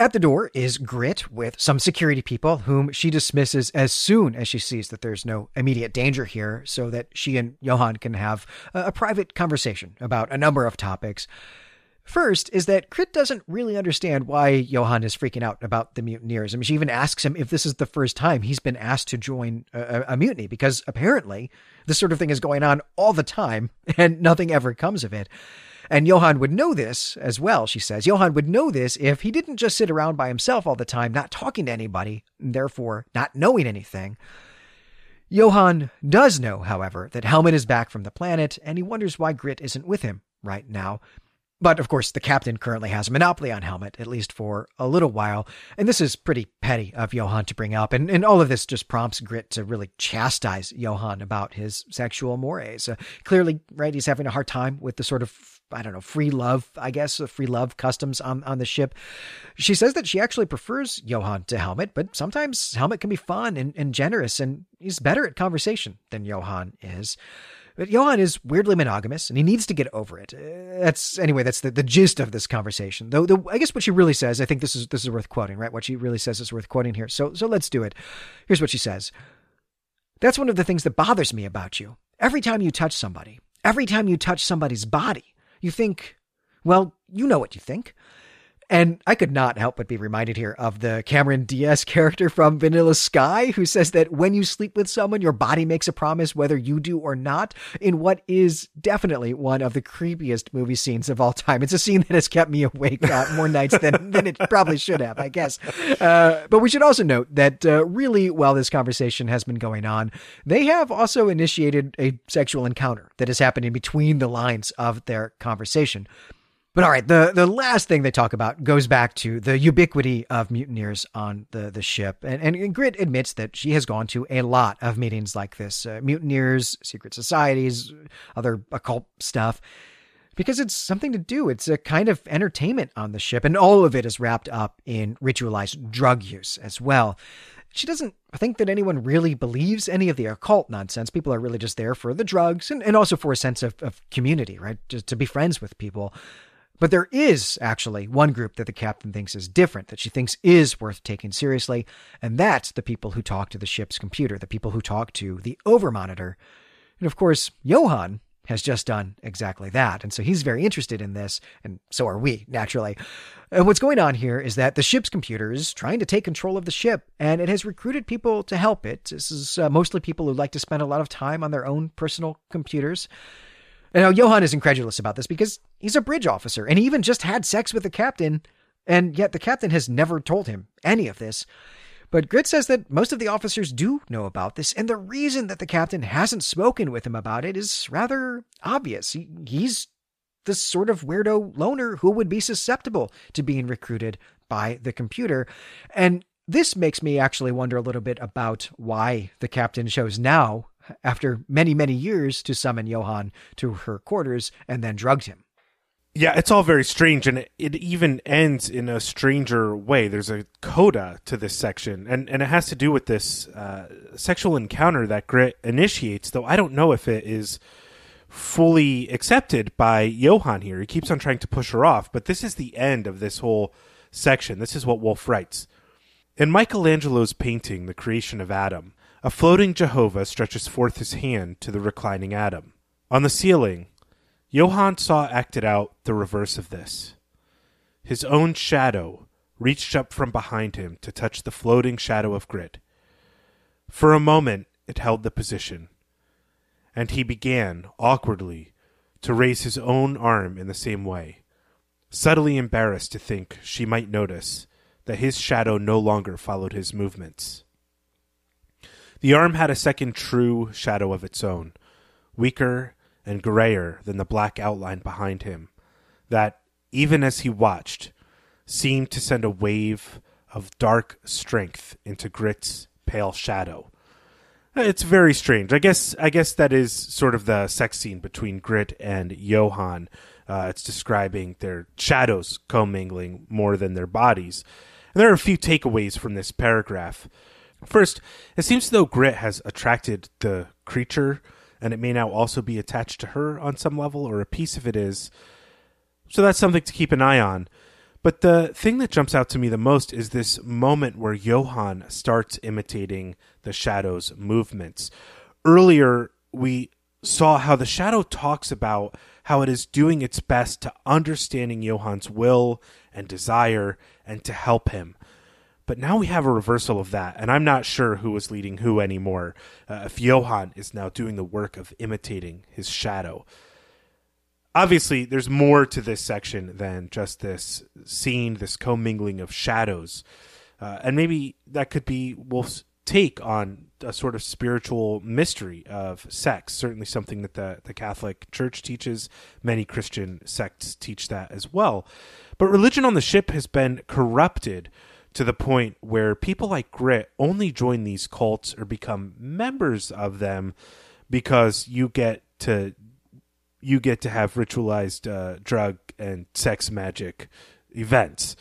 At the door is Grit with some security people whom she dismisses as soon as she sees that there's no immediate danger here, so that she and Johan can have a, a private conversation about a number of topics. First is that Grit doesn't really understand why Johan is freaking out about the mutineers. I mean, she even asks him if this is the first time he's been asked to join a, a, mutiny, because apparently this sort of thing is going on all the time and nothing ever comes of it. And Johan would know this as well, she says. Johan would know this if he didn't just sit around by himself all the time, not talking to anybody, and therefore not knowing anything. Johan does know, however, that Helmut is back from the planet, and he wonders why Grit isn't with him right now. But of course, the captain currently has a monopoly on Helmut, at least for a little while. And this is pretty petty of Johan to bring up. And, and all of this just prompts Grit to really chastise Johan about his sexual mores. Uh, clearly, right, he's having a hard time with the sort of I don't know, free love, I guess, free love customs on, on the ship. She says that she actually prefers Johan to Helmut, but sometimes Helmut can be fun and, and generous, and he's better at conversation than Johan is. But Johan is weirdly monogamous and he needs to get over it. Uh, that's anyway, that's the, the gist of this conversation. Though the, I guess what she really says, I think this is this is worth quoting, right? What she really says is worth quoting here. So so let's do it. Here's what she says. That's one of the things that bothers me about you. Every time you touch somebody, every time you touch somebody's body, you think, well, you know what you think. And I could not help but be reminded here of the Cameron Diaz character from Vanilla Sky, who says that when you sleep with someone, your body makes a promise whether you do or not, in what is definitely one of the creepiest movie scenes of all time. It's a scene that has kept me awake uh, more nights than, than it probably should have, I guess. Uh, but we should also note that uh, really, while this conversation has been going on, they have also initiated a sexual encounter that is happening between the lines of their conversation. But all right, the, the last thing they talk about goes back to the ubiquity of mutineers on the, the ship. And, and Grit admits that she has gone to a lot of meetings like this uh, mutineers, secret societies, other occult stuff, because it's something to do. It's a kind of entertainment on the ship, and all of it is wrapped up in ritualized drug use as well. She doesn't think that anyone really believes any of the occult nonsense. People are really just there for the drugs and, and also for a sense of, of community, right? Just to be friends with people. But there is actually one group that the captain thinks is different, that she thinks is worth taking seriously, and that's the people who talk to the ship's computer, the people who talk to the overmonitor. And of course, Johan has just done exactly that. And so he's very interested in this, and so are we, naturally. And what's going on here is that the ship's computer is trying to take control of the ship, and it has recruited people to help it. This is uh, mostly people who like to spend a lot of time on their own personal computers. And now Johan is incredulous about this because he's a bridge officer and he even just had sex with the captain, and yet the captain has never told him any of this. But Grit says that most of the officers do know about this, and the reason that the captain hasn't spoken with him about it is rather obvious. He, he's the sort of weirdo loner who would be susceptible to being recruited by the computer. And this makes me actually wonder a little bit about why the captain chose now, after many, many years, to summon Johann to her quarters and then drugged him. Yeah, it's all very strange, and it, it even ends in a stranger way. There's a coda to this section, and, and it has to do with this uh, sexual encounter that Grit initiates, though I don't know if it is fully accepted by Johann here. He keeps on trying to push her off, but this is the end of this whole section. This is what Wolfe writes. In Michelangelo's painting, The Creation of Adam, a floating Jehovah stretches forth his hand to the reclining Adam. On the ceiling, Johann saw acted out the reverse of this. His own shadow reached up from behind him to touch the floating shadow of Grit. For a moment it held the position, and he began, awkwardly, to raise his own arm in the same way, subtly embarrassed to think she might notice that his shadow no longer followed his movements. The arm had a second true shadow of its own, weaker and grayer than the black outline behind him, that, even as he watched, seemed to send a wave of dark strength into Grit's pale shadow. It's very strange. I guess I guess that is sort of the sex scene between Grit and Johann. Uh, it's describing their shadows commingling more than their bodies. And there are a few takeaways from this paragraph. First, it seems as though Grit has attracted the creature and it may now also be attached to her on some level, or a piece of it is. So that's something to keep an eye on. But the thing that jumps out to me the most is this moment where Johann starts imitating the shadow's movements. Earlier, we saw how the shadow talks about how it is doing its best to understanding Johann's will and desire and to help him. But now we have a reversal of that, and I'm not sure who is leading who anymore. Uh, if Johann is now doing the work of imitating his shadow. Obviously, there's more to this section than just this scene, this commingling of shadows. Uh, and maybe that could be Wolfe's take on a sort of spiritual mystery of sex. Certainly, something that the, the Catholic Church teaches. Many Christian sects teach that as well. But religion on the ship has been corrupted to the point where people like Grit only join these cults or become members of them because you get to you get to have ritualized uh, drug and sex magic events.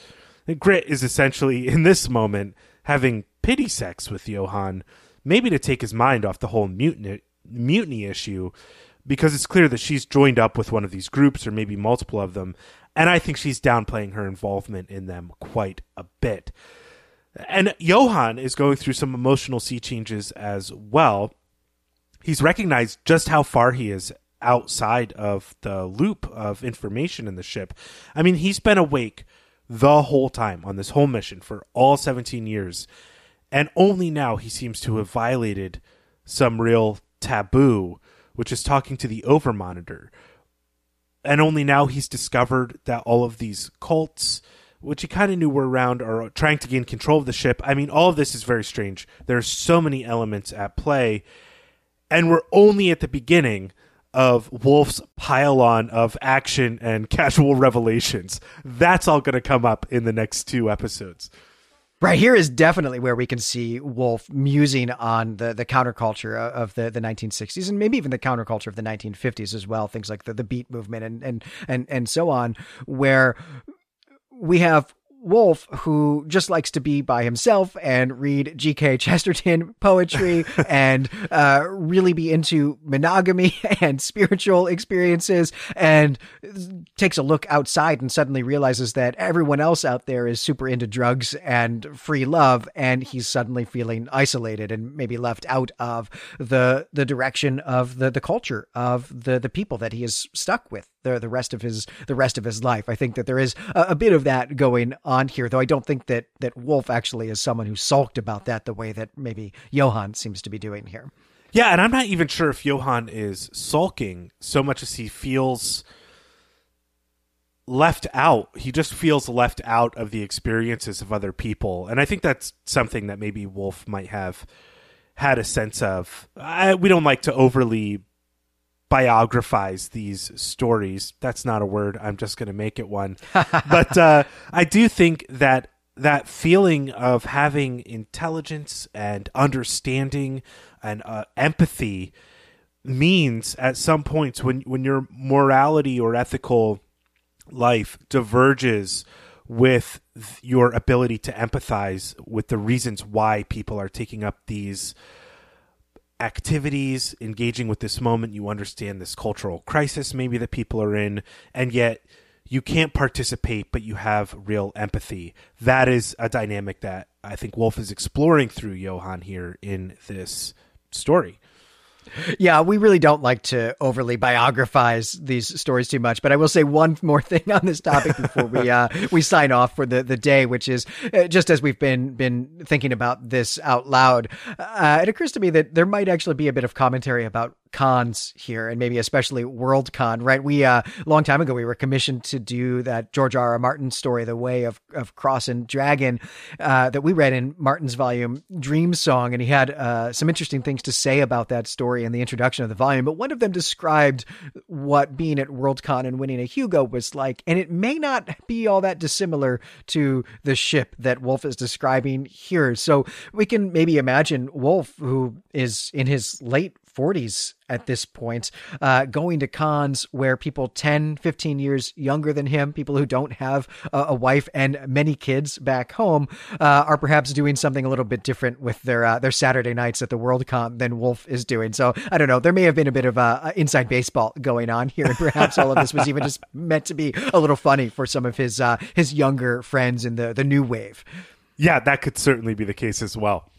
And Grit is essentially in this moment having pity sex with Johann, maybe to take his mind off the whole mutiny mutiny issue because it's clear that she's joined up with one of these groups or maybe multiple of them and I think she's downplaying her involvement in them quite a bit. And Johann is going through some emotional sea changes as well. He's recognized just how far he is outside of the loop of information in the ship. I mean, he's been awake the whole time on this whole mission for all 17 years. And only now he seems to have violated some real taboo, which is talking to the overmonitor, and only now he's discovered that all of these cults which he kind of knew were around are trying to gain control of the ship i mean all of this is very strange there are so many elements at play and we're only at the beginning of Wolfe's pile-on of action and casual revelations. That's all going to come up in the next two episodes. Right here is definitely where we can see Wolfe musing on the, the counterculture of the, the 1960s and maybe even the counterculture of the 1950s as well. Things like the, the beat movement and, and, and, and so on, where we have Wolfe, who just likes to be by himself and read G.K. Chesterton poetry and uh, really be into monogamy and spiritual experiences, and takes a look outside and suddenly realizes that everyone else out there is super into drugs and free love, and he's suddenly feeling isolated and maybe left out of the the direction of the the culture of the the people that he is stuck with the the rest of his the rest of his life. I think that there is a, a, bit of that going on here, though I don't think that that Wolfe actually is someone who sulked about that the way that maybe Johann seems to be doing here. Yeah, and I'm not even sure if Johann is sulking so much as he feels left out. He just feels left out of the experiences of other people, and I think that's something that maybe Wolfe might have had a sense of. I, we don't like to overly biographize these stories. That's not a word. I'm just going to make it one. but uh, I do think that that feeling of having intelligence and understanding and uh, empathy means at some points when when your morality or ethical life diverges with your ability to empathize with the reasons why people are taking up these activities, engaging with this moment, you understand this cultural crisis maybe that people are in, and yet you can't participate, but you have real empathy. That is a dynamic that I think Wolfe is exploring through Johann here in this story. Yeah, we really don't like to overly biographize these stories too much, but I will say one more thing on this topic before we uh, we sign off for the, the day, which is uh, just as we've been been thinking about this out loud, uh, it occurs to me that there might actually be a bit of commentary about cons here and maybe especially worldcon right? We uh a long time ago we were commissioned to do that george r r. Martin story the way of of cross and dragon uh that we read in martin's volume dream song and he had uh some interesting things to say about that story in the introduction of the volume but one of them described what being at worldcon and winning a hugo was like and it may not be all that dissimilar to the ship that Wolfe is describing here. So we can maybe imagine Wolfe who is in his late 40s at this point, uh, going to cons where people 10, 15 years younger than him, people who don't have a, a wife and many kids back home, uh, are perhaps doing something a little bit different with their uh, their Saturday nights at the World Worldcon than Wolfe is doing. So I don't know. There may have been a bit of a, inside baseball going on here, and perhaps all of this was even just meant to be a little funny for some of his uh, his younger friends in the the new wave. Yeah, that could certainly be the case as well.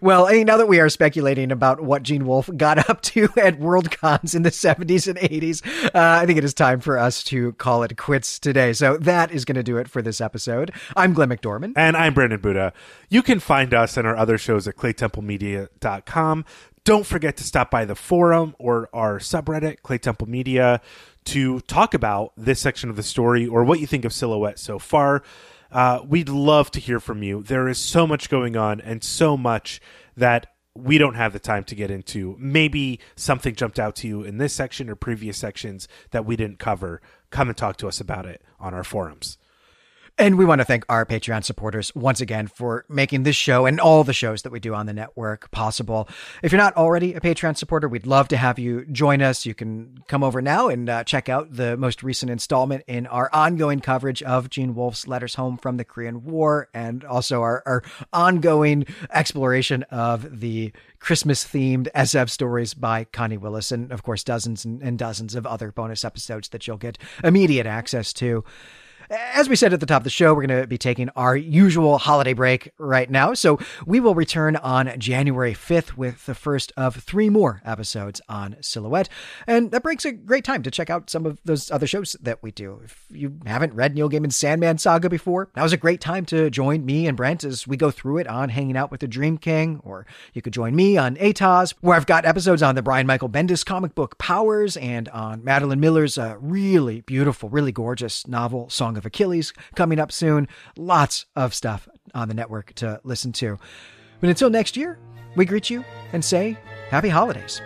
Well, now that we are speculating about what Gene Wolfe got up to at Worldcons in the 70s and 80s, uh, I think it is time for us to call it quits today. So that is going to do it for this episode. I'm Glenn McDorman. And I'm Brandon Buddha. You can find us and our other shows at claytemplemedia.com. Don't forget to stop by the forum or our subreddit, Claytemple Media, to talk about this section of the story or what you think of Silhouette so far. Uh, we'd love to hear from you. There is so much going on and so much that we don't have the time to get into. Maybe something jumped out to you in this section or previous sections that we didn't cover. Come and talk to us about it on our forums. And we want to thank our Patreon supporters once again for making this show and all the shows that we do on the network possible. If you're not already a Patreon supporter, we'd love to have you join us. You can come over now and uh, check out the most recent installment in our ongoing coverage of Gene Wolfe's Letters Home from the Korean War and also our, our ongoing exploration of the Christmas themed SF stories by Connie Willis, and of course, dozens and, and dozens of other bonus episodes that you'll get immediate access to. As we said at the top of the show, we're going to be taking our usual holiday break right now. So we will return on January 5th with the first of three more episodes on Silhouette. And that breaks a great time to check out some of those other shows that we do. If you haven't read Neil Gaiman's Sandman saga before, that was a great time to join me and Brent as we go through it on Hanging Out with the Dream King. Or you could join me on ATOS, where I've got episodes on the Brian Michael Bendis comic book Powers and on Madeline Miller's uh, really beautiful, really gorgeous novel, Song of Achilles coming up soon. Lots of stuff on the network to listen to. But until next year, we greet you and say happy holidays.